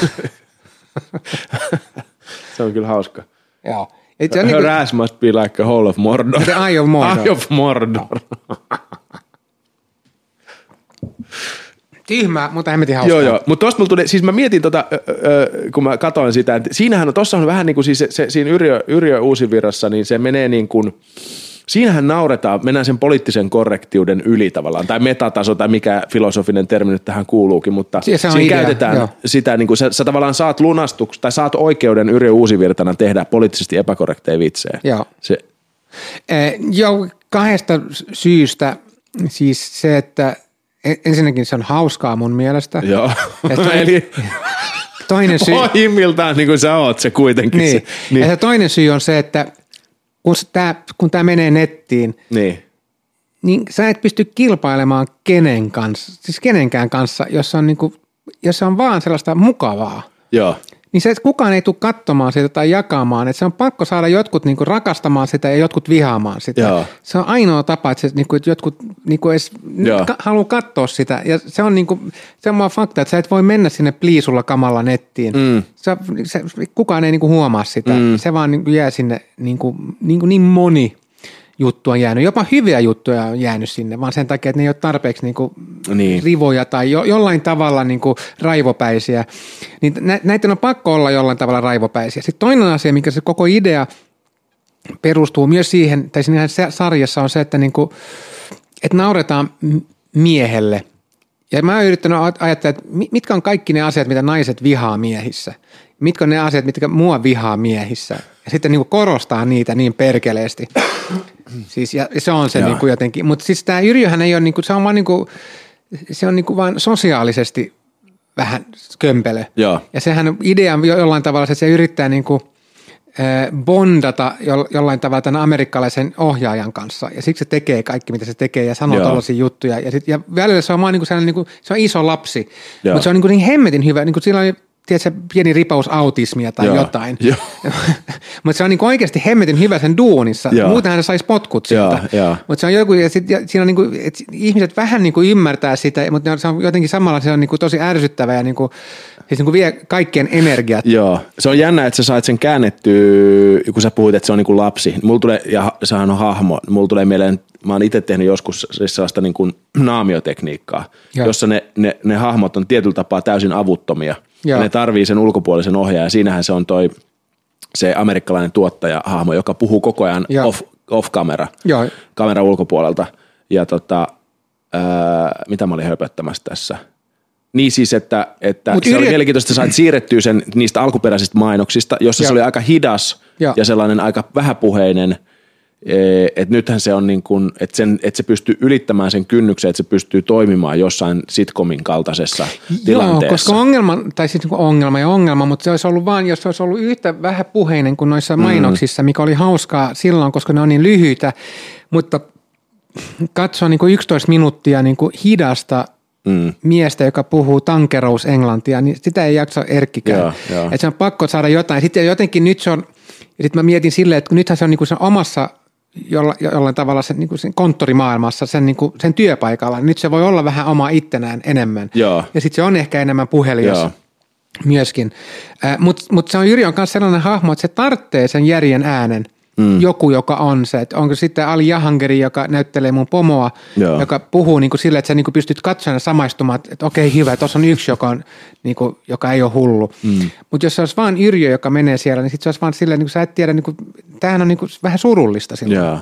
se on kyllä hauska. Joo. Et se on Her niin ass must be like a hole of Mordor. The Eye of Mordor. Eye of Mordor. [LAUGHS] tyhmää, mutta hemmetin hauskaa. Joo, joo. Mutta tosta mulla tuli, siis mä mietin tota, ö, ö, kun mä katoin sitä, että siinähän on, tossa on vähän niin kuin siis se, se siinä Yrjö, Yrjö Uusivirrassa, niin se menee niin kuin, siinähän nauretaan, mennään sen poliittisen korrektiuden yli tavallaan, tai metataso, tai mikä filosofinen termi nyt tähän kuuluukin, mutta on siinä idea, käytetään joo. sitä, niin kuin sä, sä tavallaan saat lunastuks, tai saat oikeuden Yrjö Uusivirtana tehdä poliittisesti epäkorrekteja vitsejä. Joo. Se, Eh, Joo, kahdesta syystä. Siis se, että en- ensinnäkin se on hauskaa mun mielestä. joo. Ja [LAUGHS] to- Eli Toinen syy, [LAUGHS] pohjimmiltaan niin kuin sä oot se kuitenkin. niin. Se, niin. Ja se toinen syy on se, että kun tämä kun tää menee nettiin, niin. niin sä et pysty kilpailemaan kenen kanssa, siis kenenkään kanssa, jos on, niinku, jos se on vaan sellaista mukavaa. Joo. Niin se, että kukaan ei tule katsomaan sitä tai jakamaan. Että se on pakko saada jotkut niinku rakastamaan sitä ja jotkut vihaamaan sitä. Joo. Se on ainoa tapa, että, se, niinku, että jotkut niinku edes ka- haluaa katsoa sitä. Ja se on, niinku, se on vaan fakta, että sä et voi mennä sinne pliisulla kamalla nettiin. Mm. Se, se, kukaan ei niinku huomaa sitä. Mm. Se vaan niinku jää sinne niinku, niinku niin moni juttu on jäänyt. Jopa hyviä juttuja on jäänyt sinne, vaan sen takia, että ne ei ole tarpeeksi niinku Niin. rivoja tai jo, jollain tavalla niin kuin raivopäisiä, niin nä, näitä on pakko olla jollain tavalla raivopäisiä. Sitten toinen asia, mikä se koko idea perustuu myös siihen, tai siinä sarjassa on se, että, niin kuin, että nauretaan miehelle. Ja mä oon yrittänyt aj- ajatella, että mi- mitkä on kaikki ne asiat, mitä naiset vihaa miehissä. Mitkä on ne asiat, mitkä mua vihaa miehissä. Ja sitten niin kuin korostaa niitä niin perkeleesti. Siis, ja se on se Joo. niin kuin jotenkin. Mutta siis tämä Yrjöhän ei ole, niin kuin, se on vaan, niin kuin, se on niin kuin vaan sosiaalisesti vähän kömpelö. Joo. Ja sehän idea jollain tavalla se, että se yrittää niin kuin, bondata jo- jollain tavalla tämän amerikkalaisen ohjaajan kanssa. Ja siksi se tekee kaikki, mitä se tekee ja sanoo tällaisia juttuja. Ja, sit, ja välillä se on vaan niin kuin niin kuin, se on iso lapsi, Joo. mutta se on niin, kuin niin hemmetin hyvä. Niin kuin sillä tiedätkö, pieni ripaus autismia tai Joo. jotain. [LAUGHS] Mutta se on niin oikeasti hemmetin hyvä sen duunissa. Joo. Muutenhan se saisi potkut joo. Mutta se on joku, ja, sit, ja siinä on niin kuin, että ihmiset vähän niin kuin ymmärtää sitä, mutta se on jotenkin samalla se on niin kuin tosi ärsyttävä ja niin kuin, siis niin kuin vie kaikkien energiat. Joo, se on jännä, että sä sait sen käännettyä, kun sä puhuit, että se on niin kuin lapsi. Mulla tulee, ja sehän on hahmo, mulla tulee mieleen, mä oon itse tehnyt joskus siis sellaista niin kuin naamiotekniikkaa, Joo. jossa ne, ne, ne hahmot on tietyllä tapaa täysin avuttomia. Joo. Ja ne tarvii sen ulkopuolisen ohjaajan, ja siinähän se on toi se amerikkalainen tuottaja-hahmo, joka puhuu koko ajan Joo. off, Joo. kamera ulkopuolelta. Ja tota, ää, mitä mä olin höpöttämässä tässä? Niin siis, että, että Mut se oli yrit- mielenkiintoista, että sait siirrettyä sen niistä alkuperäisistä mainoksista, jossa Joo. se oli aika hidas Joo. ja sellainen aika vähäpuheinen, että nythän se on niin kuin, että, sen, että se pystyy ylittämään sen kynnyksen, että se pystyy toimimaan jossain sitcomin kaltaisessa tilanteessa. Joo, koska ongelma, tai siis niin ongelma ja ongelma, mutta se olisi ollut vain, jos se olisi ollut yhtä vähäpuheinen kuin noissa Mm. mainoksissa, mikä oli hauskaa silloin, koska ne on niin lyhyitä, mutta katsoa niin kuin 11 minuuttia niin kuin hidasta Mm. miestä, joka puhuu tankerousenglantia, niin sitä ei jaksa Erkkikään. Joo, joo. Että se on pakko saada jotain. Sitten jotenkin nyt se on, ja sitten mä mietin silleen, että nythän se on niin kuin sen omassa jolla, jollain tavalla sen, niin kuin sen konttorimaailmassa, sen, niin kuin, sen työpaikalla. niin Nyt se voi olla vähän oma ittenään enemmän. Joo. Ja sitten se on ehkä enemmän puhelias Joo. myöskin. Äh, Mutta mut se on Jyri on myös sellainen hahmo, että se tarvitsee sen järjen äänen. Mm. Joku, joka on se. Et onko sitten Ali Jahangeri, joka näyttelee mun pomoa, Joo. joka puhuu niin kuin silleen, että sä niin kuin pystyt katsomaan ja samaistumaan, että okei hyvä, tuossa on yksi, joka, on, niin kuin, joka ei ole hullu. Mm. Mutta jos se olisi vain Yrjö, joka menee siellä, niin sitten se olisi vaan silleen, niin kuin sä et tiedä, niin kuin, tämähän on niin kuin vähän surullista silloin. Joo.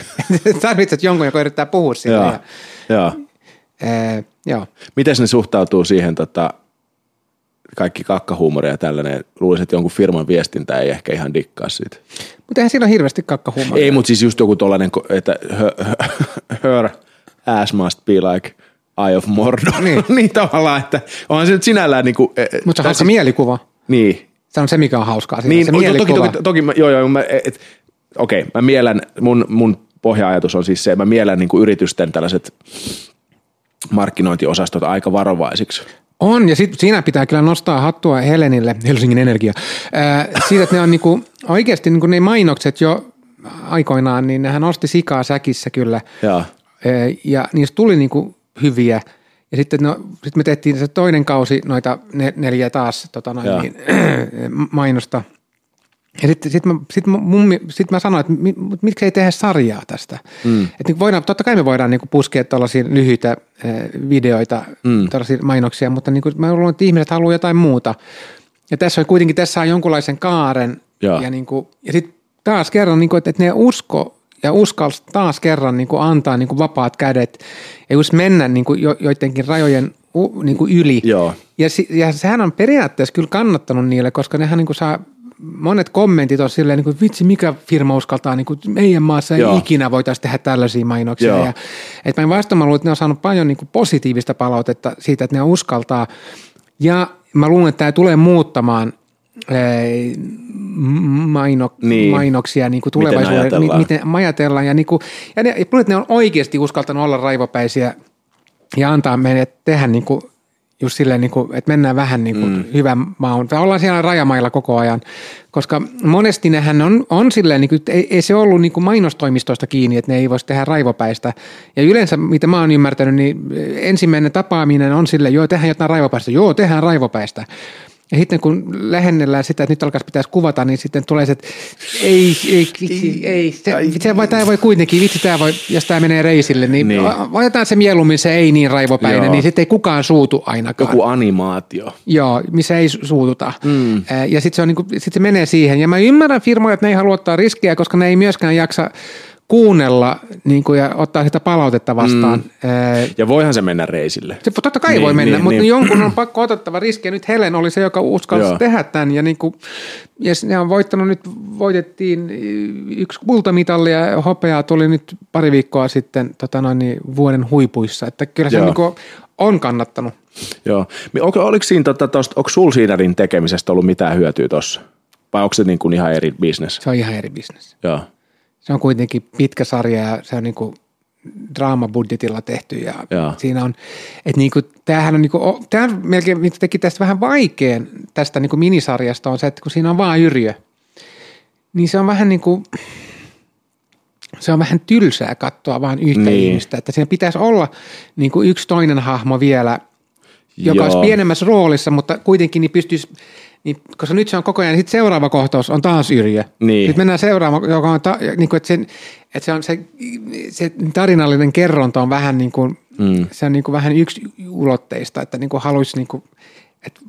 [LAUGHS] Tarvitset jonkun, joka yrittää puhua sille. Joo. Ja, Joo. ää, joo. Miten ne suhtautuu siihen tota, kaikki kakkahuumoria ja tällainen? Luulisin, että jonkun firman viestintä ei ehkä ihan dikkaa siitä. Mutta eihän sillä ole hirveästi kakkahuumoria. Ei, mutta siis just joku tollainen, että her, her ass must be like Eye of Mordor. Niin. [LAUGHS] niin tavallaan, että onhan se nyt sinällään niin kuin, Mutta se on hauska mielikuva. Niin. Se on se, mikä on hauskaa. Siinä, niin se toki, mielikuva. toki, toki, mä, joo, joo, mä, et, okei, mä miellän, mun, mun pohja-ajatus on siis se, että mä miellän niin kuin yritysten tällaiset markkinointiosastot aika varovaisiksi. On, ja sit, siinä pitää kyllä nostaa hattua Helenille, Helsingin Energia, ää, siitä, että ne on niinku, oikeasti niinku ne mainokset jo aikoinaan, niin nehän nosti sikaa säkissä kyllä. Ää, ja niistä tuli niinku hyviä. Ja sitten no, sit me tehtiin se toinen kausi noita ne, neljä taas tota noin, niin, [CLEARS THROAT] mainosta. Ja sitten sit mä, sit mä, mun, sit mä sanoin, että mi, mut miksi ei tehdä sarjaa tästä. Mm. Että niin voidaan, totta kai me voidaan niin puskea tällaisia lyhyitä eh, videoita, mm. tällaisia mainoksia, mutta niin mä luulen, että ihmiset haluaa jotain muuta. Ja tässä on kuitenkin, tässä on jonkunlaisen kaaren. Joo. Ja, niin kuin, ja sitten taas kerran, niin kuin, että, että ne usko ja uskalsi taas kerran niin kuin antaa niin kuin vapaat kädet ja just mennä niin kuin jo, joidenkin rajojen niin kuin yli. Joo. Ja, ja sehän on periaatteessa kyllä kannattanut niille, koska nehän niin kuin saa monet kommentit on silleen, niin kuin, vitsi mikä firma uskaltaa, niin kuin, meidän maassa ei Joo. ikinä voitaisiin tehdä tällaisia mainoksia. Joo. Ja, että mä vastaan, mä luulen, että ne on saanut paljon niin kuin positiivista palautetta siitä, että ne uskaltaa. Ja mä luulen, että tämä tulee muuttamaan eh, maino, Niin. mainoksia niin kuin tulevaisuudessa, ajatellaan. miten ajatellaan. Ja, niin kuin, ja ne, ja ne on oikeasti uskaltanut olla raivopäisiä ja antaa meille tehdä niin kuin, just silleen, niin kuin, että mennään vähän niin kuin mm. hyvän maun. Tai ollaan siellä rajamailla koko ajan, koska monesti nehän on, on silleen, niin kuin, että ei, ei se ollut niin kuin mainostoimistoista kiinni, että ne ei voisi tehdä raivopäistä. Ja yleensä, mitä mä oon ymmärtänyt, niin ensimmäinen tapaaminen on silleen, joo, tehdään jotain raivopäistä, joo, tehdään raivopäistä. Ja sitten kun lähennellään sitä, että nyt alkaisi pitäisi kuvata, niin sitten tulee se, että ei, ei, vitsi, ei, se, se voi, tämä voi kuitenkin, vitsi, tämä voi, jos tämä menee reisille, niin, Niin. niin. otetaan se mieluummin se ei niin raivopäinen, Joo. niin sitten ei kukaan suutu ainakaan. Joku animaatio. Joo, missä ei su- suututa. Mm. Ja sitten se, on niinku, sit se menee siihen. Ja mä ymmärrän firmoja, että ne ei halua ottaa riskejä, koska ne ei myöskään jaksa kuunnella niin kuin, ja ottaa sitä palautetta vastaan. Mm. Ja voihan se mennä reisille. Se totta kai Niin, niin, voi mennä, niin, niin, mutta niin. niin. jonkun on pakko otettava riski. Ja nyt Helen oli se, joka uskalsi Joo. Tehdä tämän. Ja, niin kuin, ja ne on voittanut nyt, voitettiin yksi kultamitalia ja hopeaa tuli nyt pari viikkoa sitten tota noin, niin vuoden huipuissa. Että kyllä se niin kuin, on kannattanut. Joo. Onko, oliko siinä, tota, tosta, onko sul siiderin tekemisestä ollut mitään hyötyä tuossa? Vai onko se niin kuin ihan eri business? Se on ihan eri bisnes. Joo. Se on kuitenkin pitkä sarja ja se on niin kuin draamabudjetilla tehty ja Joo. siinä on, että niin kuin, tämähän on niin kuin, tämä melkein mitä teki tästä vähän vaikean tästä niin kuin minisarjasta on se, että kun siinä on vaan Yrjö, niin se on vähän niin kuin, se on vähän tylsää katsoa vaan yhtä niin. ihmistä, että siinä pitäisi olla niin kuin yksi toinen hahmo vielä, joka Joo. olisi pienemmässä roolissa, mutta kuitenkin niin pystyisi, niin, koska nyt se on koko ajan, sitten seuraava kohtaus on taas Yrjö. Niin. Sitten mennään seuraava, joka on, ta, niin kuin, että, sen, että se on se, se tarinallinen kerronta on vähän niin kuin, mm. se on niin kuin vähän yksi ulotteista, että niin kuin haluaisi niin kuin, että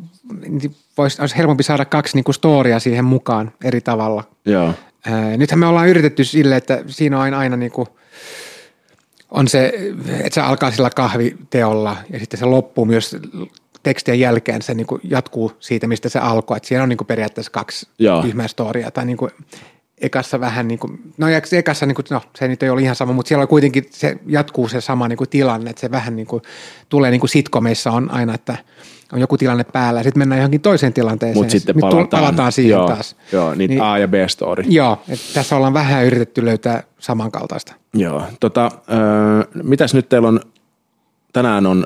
vois, olisi helpompi saada kaksi niin kuin storia siihen mukaan eri tavalla. Joo. Ää, nythän me ollaan yritetty sille, että siinä on aina, aina niin kuin, on se, että se alkaa sillä kahviteolla ja sitten se loppuu myös tekstien jälkeen, se niin kuin jatkuu siitä, mistä se alkoi. Että siinä on niin kuin periaatteessa kaksi Joo. tyhmää storia. Tai niin kuin ekassa vähän niin kuin, no ekassa niin kuin, no se nyt ei ole ihan sama, mutta siellä on kuitenkin se jatkuu se sama niin kuin tilanne, että se vähän niin kuin tulee niin kuin sitcomeissa on aina, että on joku tilanne päällä ja sitten mennään johonkin toiseen tilanteeseen. Mutta sitten Nyt tull- palataan, palataan siihen joo, taas. Joo, niin, Niin- A- ja B-story. Joo, että tässä ollaan vähän yritetty löytää samankaltaista. Joo. Tota, öö, mitäs nyt teillä on, tänään on,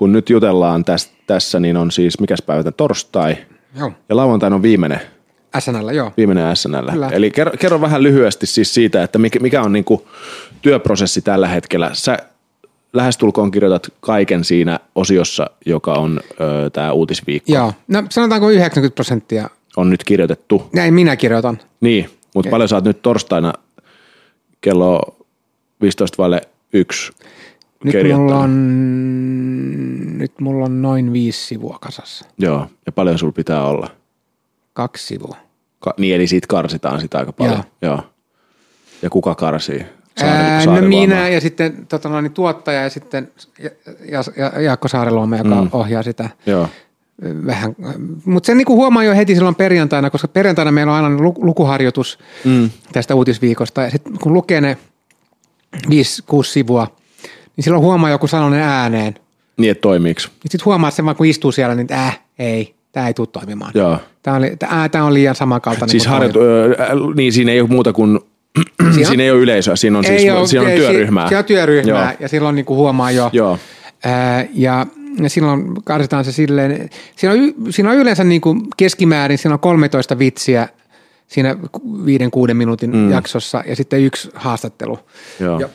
kun nyt jutellaan täs, tässä, niin on siis, mikäs päivä, torstai. Joo. Ja lauantaina on viimeinen, SNL, joo. viimeinen SNL. Kyllä. Eli kerro, kerro vähän lyhyesti siis siitä, että mikä, mikä on niinku työprosessi tällä hetkellä. Sä lähestulkoon kirjoitat kaiken siinä osiossa, joka on tämä uutisviikko. Joo, no sanotaanko 90 prosenttia. On nyt kirjoitettu. Näin minä kirjoitan. Niin, mutta paljon sä oot nyt torstaina kello 15 vaille yksi Nyt kirjoittanut? mulla, on, nyt mulla on noin viisi sivua kasassa. Joo, ja paljon sulla pitää olla. Kaksi sivua. Ka- niin, eli siitä karsitaan sitä aika paljon. Joo. Joo. Ja kuka karsii? Saari, Ää, no Saariluoma. minä ja sitten tota noin, niin tuottaja ja sitten Ja- Ja- Ja- Jaakko Saariluoma, joka mm. ohjaa sitä Joo, vähän. Mutta sen niinku huomaa jo heti silloin perjantaina, koska perjantaina meillä on aina lu- lukuharjoitus mm. tästä uutisviikosta. Ja sitten kun lukee ne viisi, kuusi sivua, niin silloin huomaa joku sanonen ääneen. niin että toimiiks? Sitten huomaa että sen vaan, kun istuu siellä, niin äh, ei, tämä ei tule toimimaan. Joo. Tämä, oli, tämä, tämä on liian samankaltainen. Siis kuin harjoitu, öö, äh, niin siinä ei ole muuta kuin, Siinä [CLEARS THROAT] siinä, on- ei ole yleisöä, siinä on, siis, oo- siinä on työryhmää. Si- siinä on työryhmää Joo. ja silloin niin kuin huomaa jo. Joo. Ää, ja, ja silloin karsitaan se silleen, siinä on, y- siinä on yleensä niin kuin keskimäärin, siinä on 13 vitsiä siinä viiden, kuuden minuutin mm. jaksossa ja sitten yksi haastattelu. Joo. Ja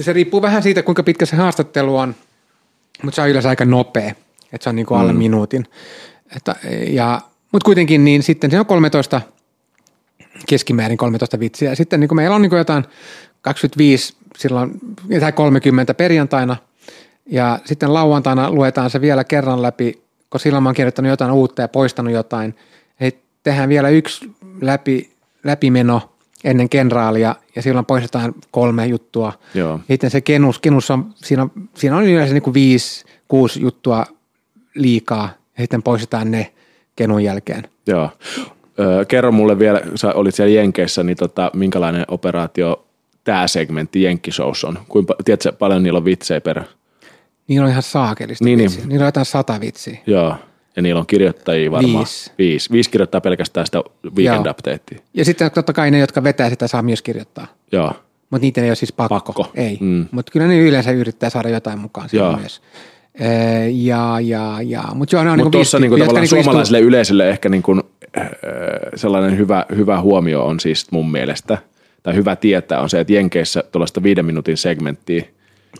se riippuu vähän siitä, kuinka pitkä se haastattelu on, mutta se on yleensä aika nopea, että se on niin kuin alle mm. minuutin. Että, ja, mutta kuitenkin niin sitten se on 13 keskimäärin 13 vitsiä. Sitten niin kuin meillä on niin kuin jotain 25 silloin, tai 30 perjantaina, ja sitten lauantaina luetaan se vielä kerran läpi, kun silloin mä oon kirjoittanut jotain uutta ja poistanut jotain. Eli tehdään vielä yksi läpi, läpimeno, ennen kenraalia ja silloin poistetaan kolme juttua. Joo. Sitten se kenus, kenus on, siinä on, siinä on yleensä niin kuin viisi, kuusi juttua liikaa ja sitten poistetaan ne kenun jälkeen. Joo. Öö, kerro mulle vielä, sä olit siellä Jenkeissä, niin tota, minkälainen operaatio tämä segmentti Jenkkishows on? Kuinka, tiedätkö, paljon niillä on vitsejä per? Niillä on ihan saakelista Niin, niin. vitsiä. Niillä on jotain sata vitsiä. Joo. Ja niillä on kirjoittajia varmaan. Viisi. Viisi. Viisi kirjoittaa pelkästään sitä weekend updatea. Ja sitten totta kai ne, jotka vetää sitä, saa myös kirjoittaa. Joo. Mutta niitä ei ole siis pakko. Pakko. Ei. Mm. Mutta kyllä ne yleensä yrittää saada jotain mukaan siihen Joo. myös. Ja, ja, ja. Mutta joo, ne on Mutta niinku tuossa niinku tavallaan niinku suomalaiselle yleisölle ehkä niinku, äh, sellainen hyvä, hyvä huomio on siis mun mielestä, tai hyvä tietää on se, että Jenkeissä tuollaista viiden minuutin segmenttiä.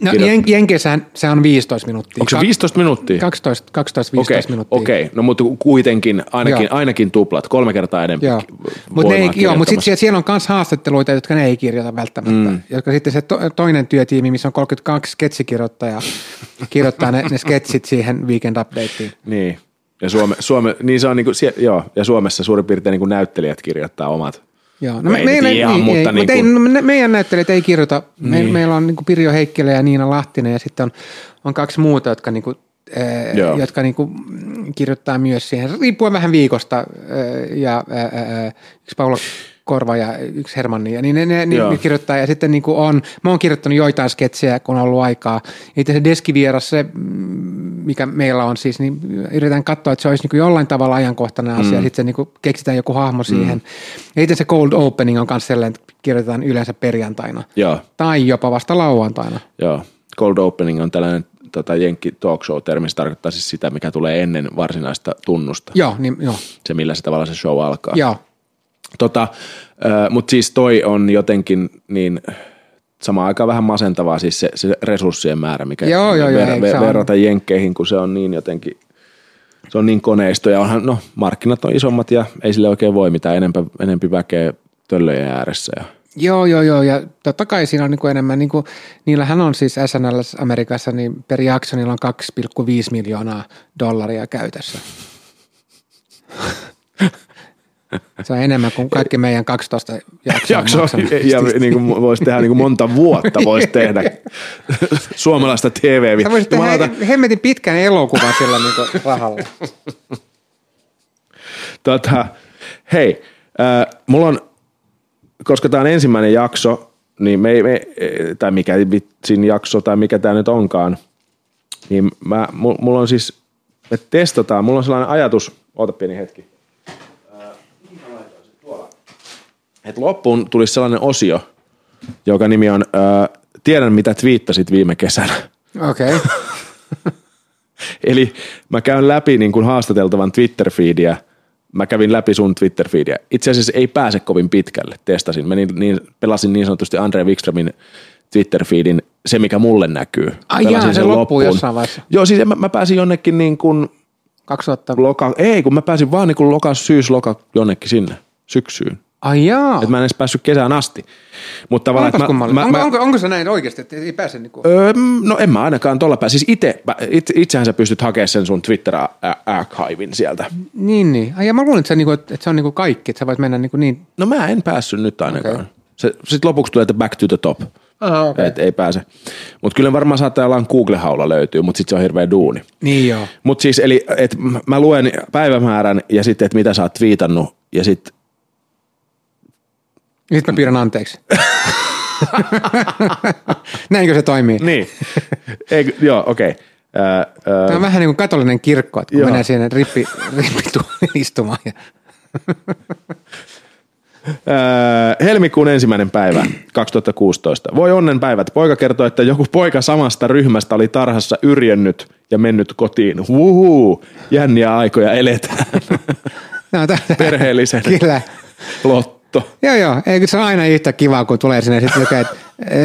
No, Jen- Jenkeissähän se on 15 minuuttia. Onko se Ka- 15 minuuttia? 12, 12 Okei, 15 minuuttia. okei. No mutta kuitenkin ainakin, Joo. ainakin tuplat, kolme kertaa enemmän Joo, mutta mut sitten siellä, siellä on myös haastatteluita, jotka ne ei kirjoita välttämättä. Mm. Jotka sitten se to, toinen työtiimi, missä on 32 sketsikirjoittajaa, [LAUGHS] kirjoittaa ne, ne sketsit siihen weekend updateen. Niin. Ja, Suome, Suome, niin se on niinku, sie- joo, ja Suomessa suurin piirtein niinku näyttelijät kirjoittaa omat. Joo, No ei nyt ihan, mutta ei, niin mutta ei, kuin- no, me- meidän näyttelijät ei kirjoita. Me, Niin. meillä on niin Pirjo Heikkilä ja Niina Lahtinen ja sitten on, on kaksi muuta, jotka, niin kuin, Joo. äh, jotka niin kuin, kirjoittaa myös siihen. Riippuen vähän viikosta äh, ja äh, äh, yksi Paula Korva ja yksi Hermanni, ja niin ne, ne, ne, Joo. ne kirjoittaa, ja sitten niin kuin on, mä oon kirjoittanut joitain sketsejä, kun on ollut aikaa. Itse se deskivieras, se, mm, mikä meillä on siis, niin yritän katsoa, että se olisi niin kuin jollain tavalla ajankohtainen asia, mm. sitten se niin kuin keksitään joku hahmo siihen. Ja itse se cold opening on myös sellainen, että kirjoitetaan yleensä perjantaina. Joo, Tai jopa vasta lauantaina. joo. Cold opening on tällainen tota, jenkki talk show termi, se tarkoittaa siis sitä, mikä tulee ennen varsinaista tunnusta. Joo, niin, joo. Se, millä se tavallaan se show alkaa. joo. Tota, mutta siis toi on jotenkin niin samaan aikaan vähän masentavaa siis se, se resurssien määrä, mikä Joo, joo, joo, on? verrata jenkkeihin, kun se on niin jotenkin, se on niin koneisto ja onhan, no markkinat on isommat ja ei sille oikein voi mitään, enempä, enempi väkeä töllöjen ääressä ja Joo, joo, joo, ja totta kai siinä on niin kuin enemmän, niin kuin, niillähän on siis SNL Amerikassa, niin per jakso niillä on 2,5 miljoonaa dollaria käytössä. Se on enemmän kuin kaikki meidän 12 jaksoa. jakso ja niin kuin voisi tehdä niin kuin monta vuotta voisi [LAUGHS] tehdä suomalaista tv Sä voisit tehdä hemmetin pitkän elokuvan sillä niin kuin rahalla. Tota, hei, äh, mulla on, koska tämä on ensimmäinen jakso, niin me, me tai mikä vitsin jakso tai mikä tämä nyt onkaan, niin mä, mu- mulla on siis, me testataan, mulla on sellainen ajatus, oota pieni hetki. Äh, että loppuun tulisi sellainen osio, joka nimi on äh, Tiedän mitä twiittasit viime kesänä. Okei. Okay. [LAUGHS] Eli mä käyn läpi niin kuin haastateltavan Twitter-feediä. Mä kävin läpi sun Twitter-feediä. Itse asiassa ei pääse kovin pitkälle. Testasin. Menin, niin, pelasin niin sanotusti Andre Wikströmin Twitter-feedin, se mikä mulle näkyy. Ai Pelasin jaa, se loppuu jossain vaiheessa. Joo, siis mä, mä pääsin jonnekin niin kuin 2000. loka, ei kun mä pääsin vaan niin kuin loka, syys, loka jonnekin sinne syksyyn. Ai jaa. Et mä en edes päässyt kesään asti. Mutta tavallaan, että mä, mä, mä, onko, mä, onko, onko, se näin oikeasti, että ei pääse niin kuin... Öö, no en mä ainakaan tuolla pääse. Siis ite, it, itsehän sä pystyt hakemaan sen sun Twitter-archivin sieltä. Niin, niin. Ai, ja mä luulen, että se, on, niin kuin, että se on niin kuin kaikki, että sä voit mennä niin, kuin niin. No mä en päässyt nyt ainakaan. Okay. Sitten lopuksi tulee, että back to the top. Aha, okay. Et ei pääse. Mutta kyllä varmaan saattaa jollain Google-haulla löytyy, mutta sitten se on hirveä duuni. Niin joo. Mutta siis, eli et mä luen päivämäärän ja sitten, että mitä sä oot twiitannut ja sitten Nyt mä pyydän anteeksi. [LAUGHS] Näinkö se toimii? Niin. Ei, joo, okei. Okay. Tämä on vähän niin kuin katolinen kirkko, että kun Joo. menee siihen rippi, [LAUGHS] rippituoliin istumaan. Ja... helmikuun ensimmäinen päivä 2016. Voi onnen päivät. Poika kertoi, että joku poika samasta ryhmästä oli tarhassa yrjennyt ja mennyt kotiin. Huhuu, jänniä aikoja eletään. No, Perheellisen [LAUGHS] Kyllä. Lotto. Joo, joo. Eikö se ole aina yhtä kivaa, kun tulee sinne sitten lukee, että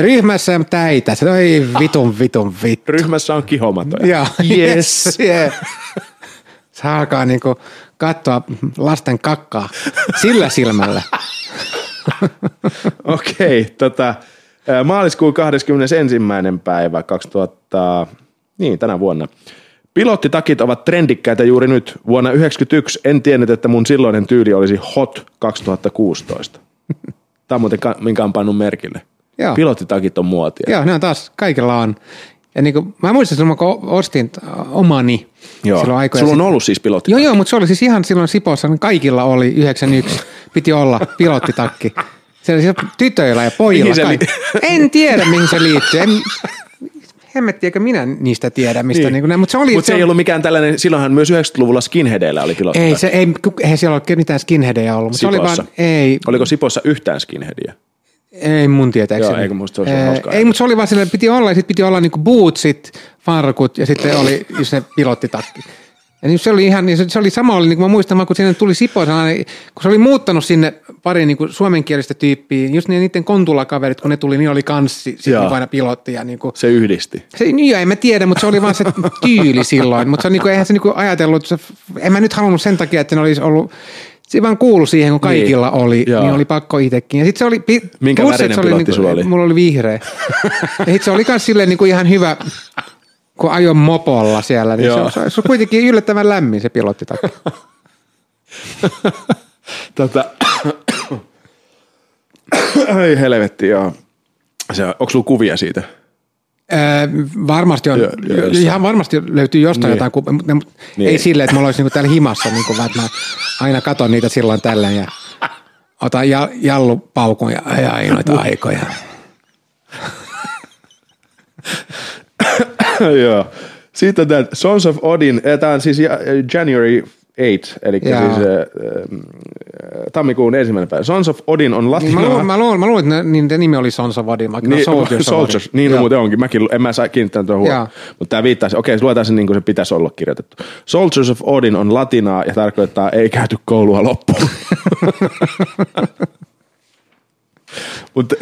ryhmässä on täitä. Se ei vitun, vitun, vittu. Ryhmässä on kihomatoja. Joo. [LAUGHS] [LAUGHS] Yes. yeah. Se alkaa niinku katsoa lasten kakkaa sillä silmällä. [LAUGHS] Okei, okay, tota, maaliskuun 21. päivä 2000, niin tänä vuonna. Pilottitakit ovat trendikkäitä juuri nyt. Vuonna 1991 en tiennyt, että mun silloinen tyyli olisi hot 2016. [LAUGHS] Tämä on muuten, ka- minkä on pannut merkille. Joo. Pilottitakit on muotia. Joo, ne on taas, kaikilla on. Ja niin kuin, mä muistan silloin, kun ostin äh, omani Joo. silloin aikoja Sulla on sitten. ollut siis pilotti. Joo, joo, mutta se oli siis ihan silloin Sipossa, niin kaikilla oli 91, piti olla pilottitakki. Se oli siis tytöillä ja pojilla. Mihin se kaikki. En tiedä, mihin se liittyy. En, [LAUGHS] hemmetti, eikö minä niistä tiedä, mistä niin. Niin mutta se oli... Mutta se ei ollut mikään tällainen, silloinhan myös 90-luvulla skinheadeillä oli pilotti. Ei, se, ei, eihän siellä ole mitään skinheadeja ollut, mutta se oli vaan, ei, Oliko Sipossa yhtään skinheadia? ei mun tietääkseni. Joo, eikö musta se olisi hauskaa. Ei, mutta se oli vaan silleen, piti olla, ja sitten piti olla niinku bootsit, farkut ja sitten oli just se pilottitakki. Ja niin se oli ihan, niin se, se oli sama, oli, niin kuin mä muistan, kun sinne tuli Sipo, sellainen, kun se oli muuttanut sinne pari niin kuin suomenkielistä tyyppiä, just ne, niiden kontulakaverit, kun ne tuli, niin oli kanssi, sitten niin aina pilotti ja niin kuin, Se yhdisti. se, niin joo, en mä tiedä, mutta se oli vaan se tyyli silloin. Mutta se on niinku, eihän se niinku ajatellut, se, en mä nyt halunnut sen takia, että ne olisi ollut, se vaan kuulu siihen, kun kaikilla Niin. oli, Joo. niin oli pakko itsekin. Ja sitten se oli, pi- Minkä plus, värinen se pilotti niinku, sulla oli? Mulla oli vihreä. ja sitten se oli myös silleen niinku ihan hyvä, kun ajoin mopolla siellä, niin se, on- se, on- kuitenkin yllättävän lämmin se pilottitakki. [LAUGHS] Tota, [COUGHS] Ai helvetti, joo. Se, onko sulla kuvia siitä? Öö, varmasti on, joo, jossain. ihan varmasti löytyy jostain Niin. jotain, ku- mutta Niin. ei silleen, että mulla olisi niinku täällä himassa, niinku, vaan että mä aina katon niitä silloin tällöin ja otan ja, jallupaukun ja ajaa noita aikoja. [COUGHS] [COUGHS] Joo. Sitten tämä Sons of Odin, tämä on siis ja- January 8, eli Joo. siis äh, tammikuun ensimmäinen päivä. Sons of Odin on Niin, latinaa. mä, luulen, mä, luulen, mä luulen, että niiden nimi oli Sonsa Vadin, vaikka Niin, niin, Soldiers, of Soldiers, Odin. niin no, muuten onkin. Mäkin, en mä saa kiinnittää tuohon huomioon. Mutta tämä viittaa, se- okei, se luetaan sen niin kuin se pitäisi olla kirjoitettu. Soldiers of Odin on latinaa ja tarkoittaa ei käyty koulua loppuun. [LAUGHS] Mutta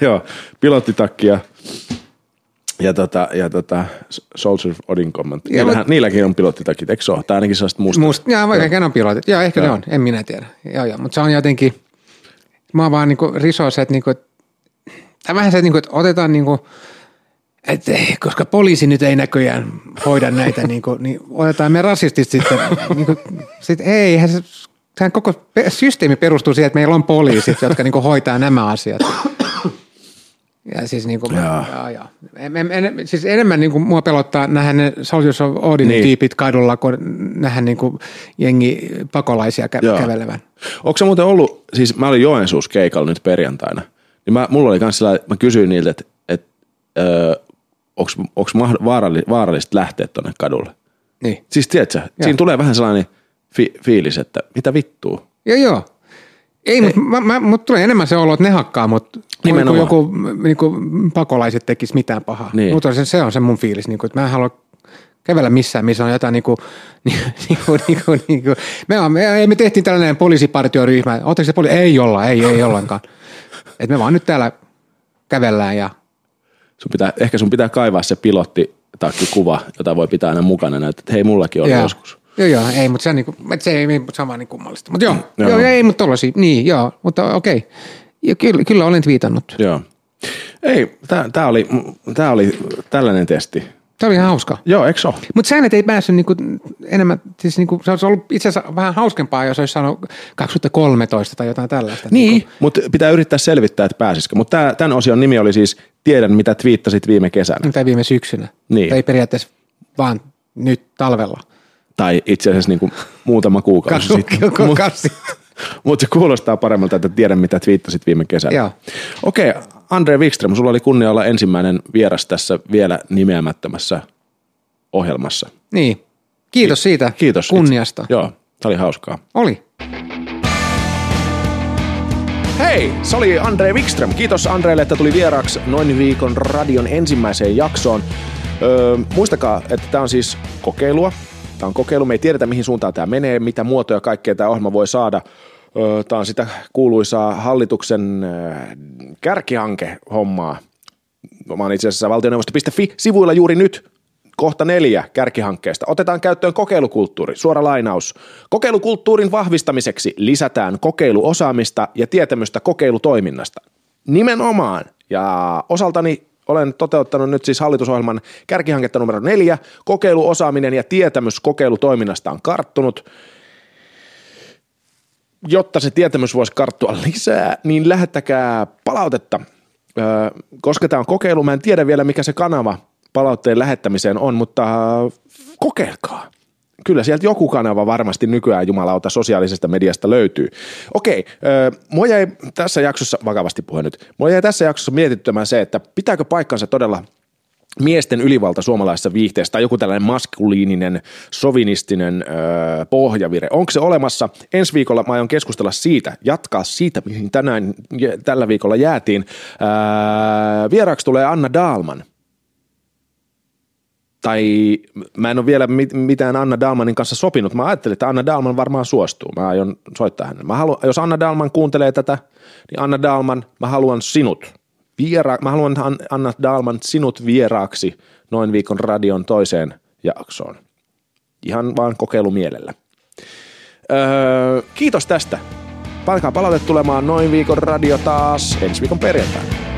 joo, pilottitakki ja, ja, tota, ja tota, Soldiers of Odin kommentti. Joo, Niillähän, niilläkin on pilottitakit, eikö se ole? Tai ainakin sellaista musta. Musta, joo, vaikka on pilotit. Joo, ehkä ne on, en minä tiedä. Joo, joo, mutta se on jotenkin, mä oon vaan niinku riso se, että niinku, tai vähän se, että, niinku, että otetaan niinku, ei, koska poliisi nyt ei näköjään hoida näitä, [LAUGHS] niinku, niin otetaan me rasistit sitten. [LAUGHS] niinku, sit, ei, eihän se, sehän koko systeemi perustuu siihen, että meillä on poliisit, jotka niinku hoitaa nämä asiat. Ja siis, niinku, Joo. joo, joo. En, en, en, siis enemmän niinku mua pelottaa nähdä ne Soldiers of Odin Niin. niin. tyypit kadulla, kun nähdä niinku jengi pakolaisia kä- kävelevän. Onko se muuten ollut, siis mä olin Joensuussa keikalla nyt perjantaina, niin mä, mulla oli kans sellainen, mä kysyin niiltä, että et, öö, onko vaaralli, vaarallista lähteä tonne kadulle. Niin. Siis tiedätkö, siinä tulee vähän sellainen fi- fiilis, että mitä vittua. Joo, joo. Ei, mutta mä, mä, mut tulee enemmän se olo, että ne hakkaa, mutta kun Nimenomaan. joku niin kuin, pakolaiset tekis mitään pahaa. Niin. Mutta se, se on se mun fiilis, niin kuin, että mä en halua kävellä missään, missä on jotain niin kuin, [LAUGHS] niin, niin kuin, niin kuin, niin kuin. Me, on, me, me tehtiin tällainen poliisipartioryhmä. Oletteko se poliisi? Ei olla, ei, ei ollenkaan. [LAUGHS] Et me vaan nyt täällä kävellään ja Sun pitää, ehkä sun pitää kaivaa se pilottitakkikuva, jota voi pitää aina mukana, että hei mullakin oli Joo. joskus. Joo, joo, ei, mutta se, on niinku, et se, ei, vaan niin kummallista. Mutta joo, Joo. joo. joo, ei, mutta tollasia, niin, joo, mutta okei. Ja kyllä, kyllä olen twiitannut. Joo. Ei, tää, oli, tää oli tällainen testi. Tämä oli ihan hauska. Joo, eikö ole? Mutta säännöt ei päässyt niinku enemmän, siis niinku, se olisi ollut itse asiassa vähän hauskempaa, jos olisi saanut 2013 tai jotain tällaista. Niin, mutta pitää yrittää selvittää, että pääsisikö. Mutta tämän osion nimi oli siis Tiedän, mitä twiittasit viime kesänä. Niinku, tai viime syksynä. Niin. Tai periaatteessa vaan nyt talvella. Tai itse asiassa niin kuin muutama kuukausi sitten. Mutta [LAUGHS] se kuulostaa paremmalta, että tiedän, mitä twiittasit viime kesänä. Joo. Okei, Andre Wikström, sulla oli kunnia olla ensimmäinen vieras tässä vielä nimeämättömässä ohjelmassa. Niin. Kiitos siitä Kiitos. kunniasta. Itse. Joo, tämä oli hauskaa. Oli. Hei, se oli Andre Wikström. Kiitos Andreelle, että tuli vieraaksi noin viikon radion ensimmäiseen jaksoon. Öö, muistakaa, että tämä on siis kokeilua. Tämä on kokeilu. Me ei tiedetä, mihin suuntaan tämä menee, mitä muotoja kaikkea tämä ohjelma voi saada. Tämä on sitä kuuluisaa hallituksen kärkihanke-hommaa. Mä oon itse asiassa valtioneuvosto.fi sivuilla juuri nyt kohta neljä kärkihankkeesta. Otetaan käyttöön kokeilukulttuuri. Suora lainaus. Kokeilukulttuurin vahvistamiseksi lisätään kokeiluosaamista ja tietämystä kokeilutoiminnasta. Nimenomaan. Ja osaltani olen toteuttanut nyt siis hallitusohjelman kärkihanketta numero neljä. Kokeiluosaaminen ja tietämys kokeilutoiminnasta on karttunut. jotta se tietämys voisi karttua lisää, niin lähettäkää palautetta. Koska tämä on kokeilu, mä en tiedä vielä mikä se kanava palautteen lähettämiseen on, mutta kokeilkaa. Kyllä sieltä joku kanava varmasti nykyään jumalauta sosiaalisesta mediasta löytyy. Okei, öö, mua jäi tässä jaksossa, vakavasti puhuen nyt, mua jäi tässä jaksossa mietittämään se, että pitääkö paikkansa todella miesten ylivalta suomalaisessa viihteessä tai joku tällainen maskuliininen, sovinistinen öö, pohjavire. Onko se olemassa? Ensi viikolla mä aion keskustella siitä, jatkaa siitä, mihin tänään tällä viikolla jäätiin. Öö, vieraaksi tulee Anna Daalman. Tai mä en ole vielä mit, mitään Anna Dalmanin kanssa sopinut. Mä ajattelin, että Anna Dalman varmaan suostuu. Mä aion soittaa hänelle. Mä haluan, jos Anna Dalman kuuntelee tätä, niin Anna Dalman, mä haluan sinut viera- mä haluan Anna Dalman sinut vieraaksi noin viikon radion toiseen jaksoon. Ihan vaan kokeilumielellä. Öö, kiitos tästä. Palkaa palaute tulemaan noin viikon radio taas ensi viikon perjantaina.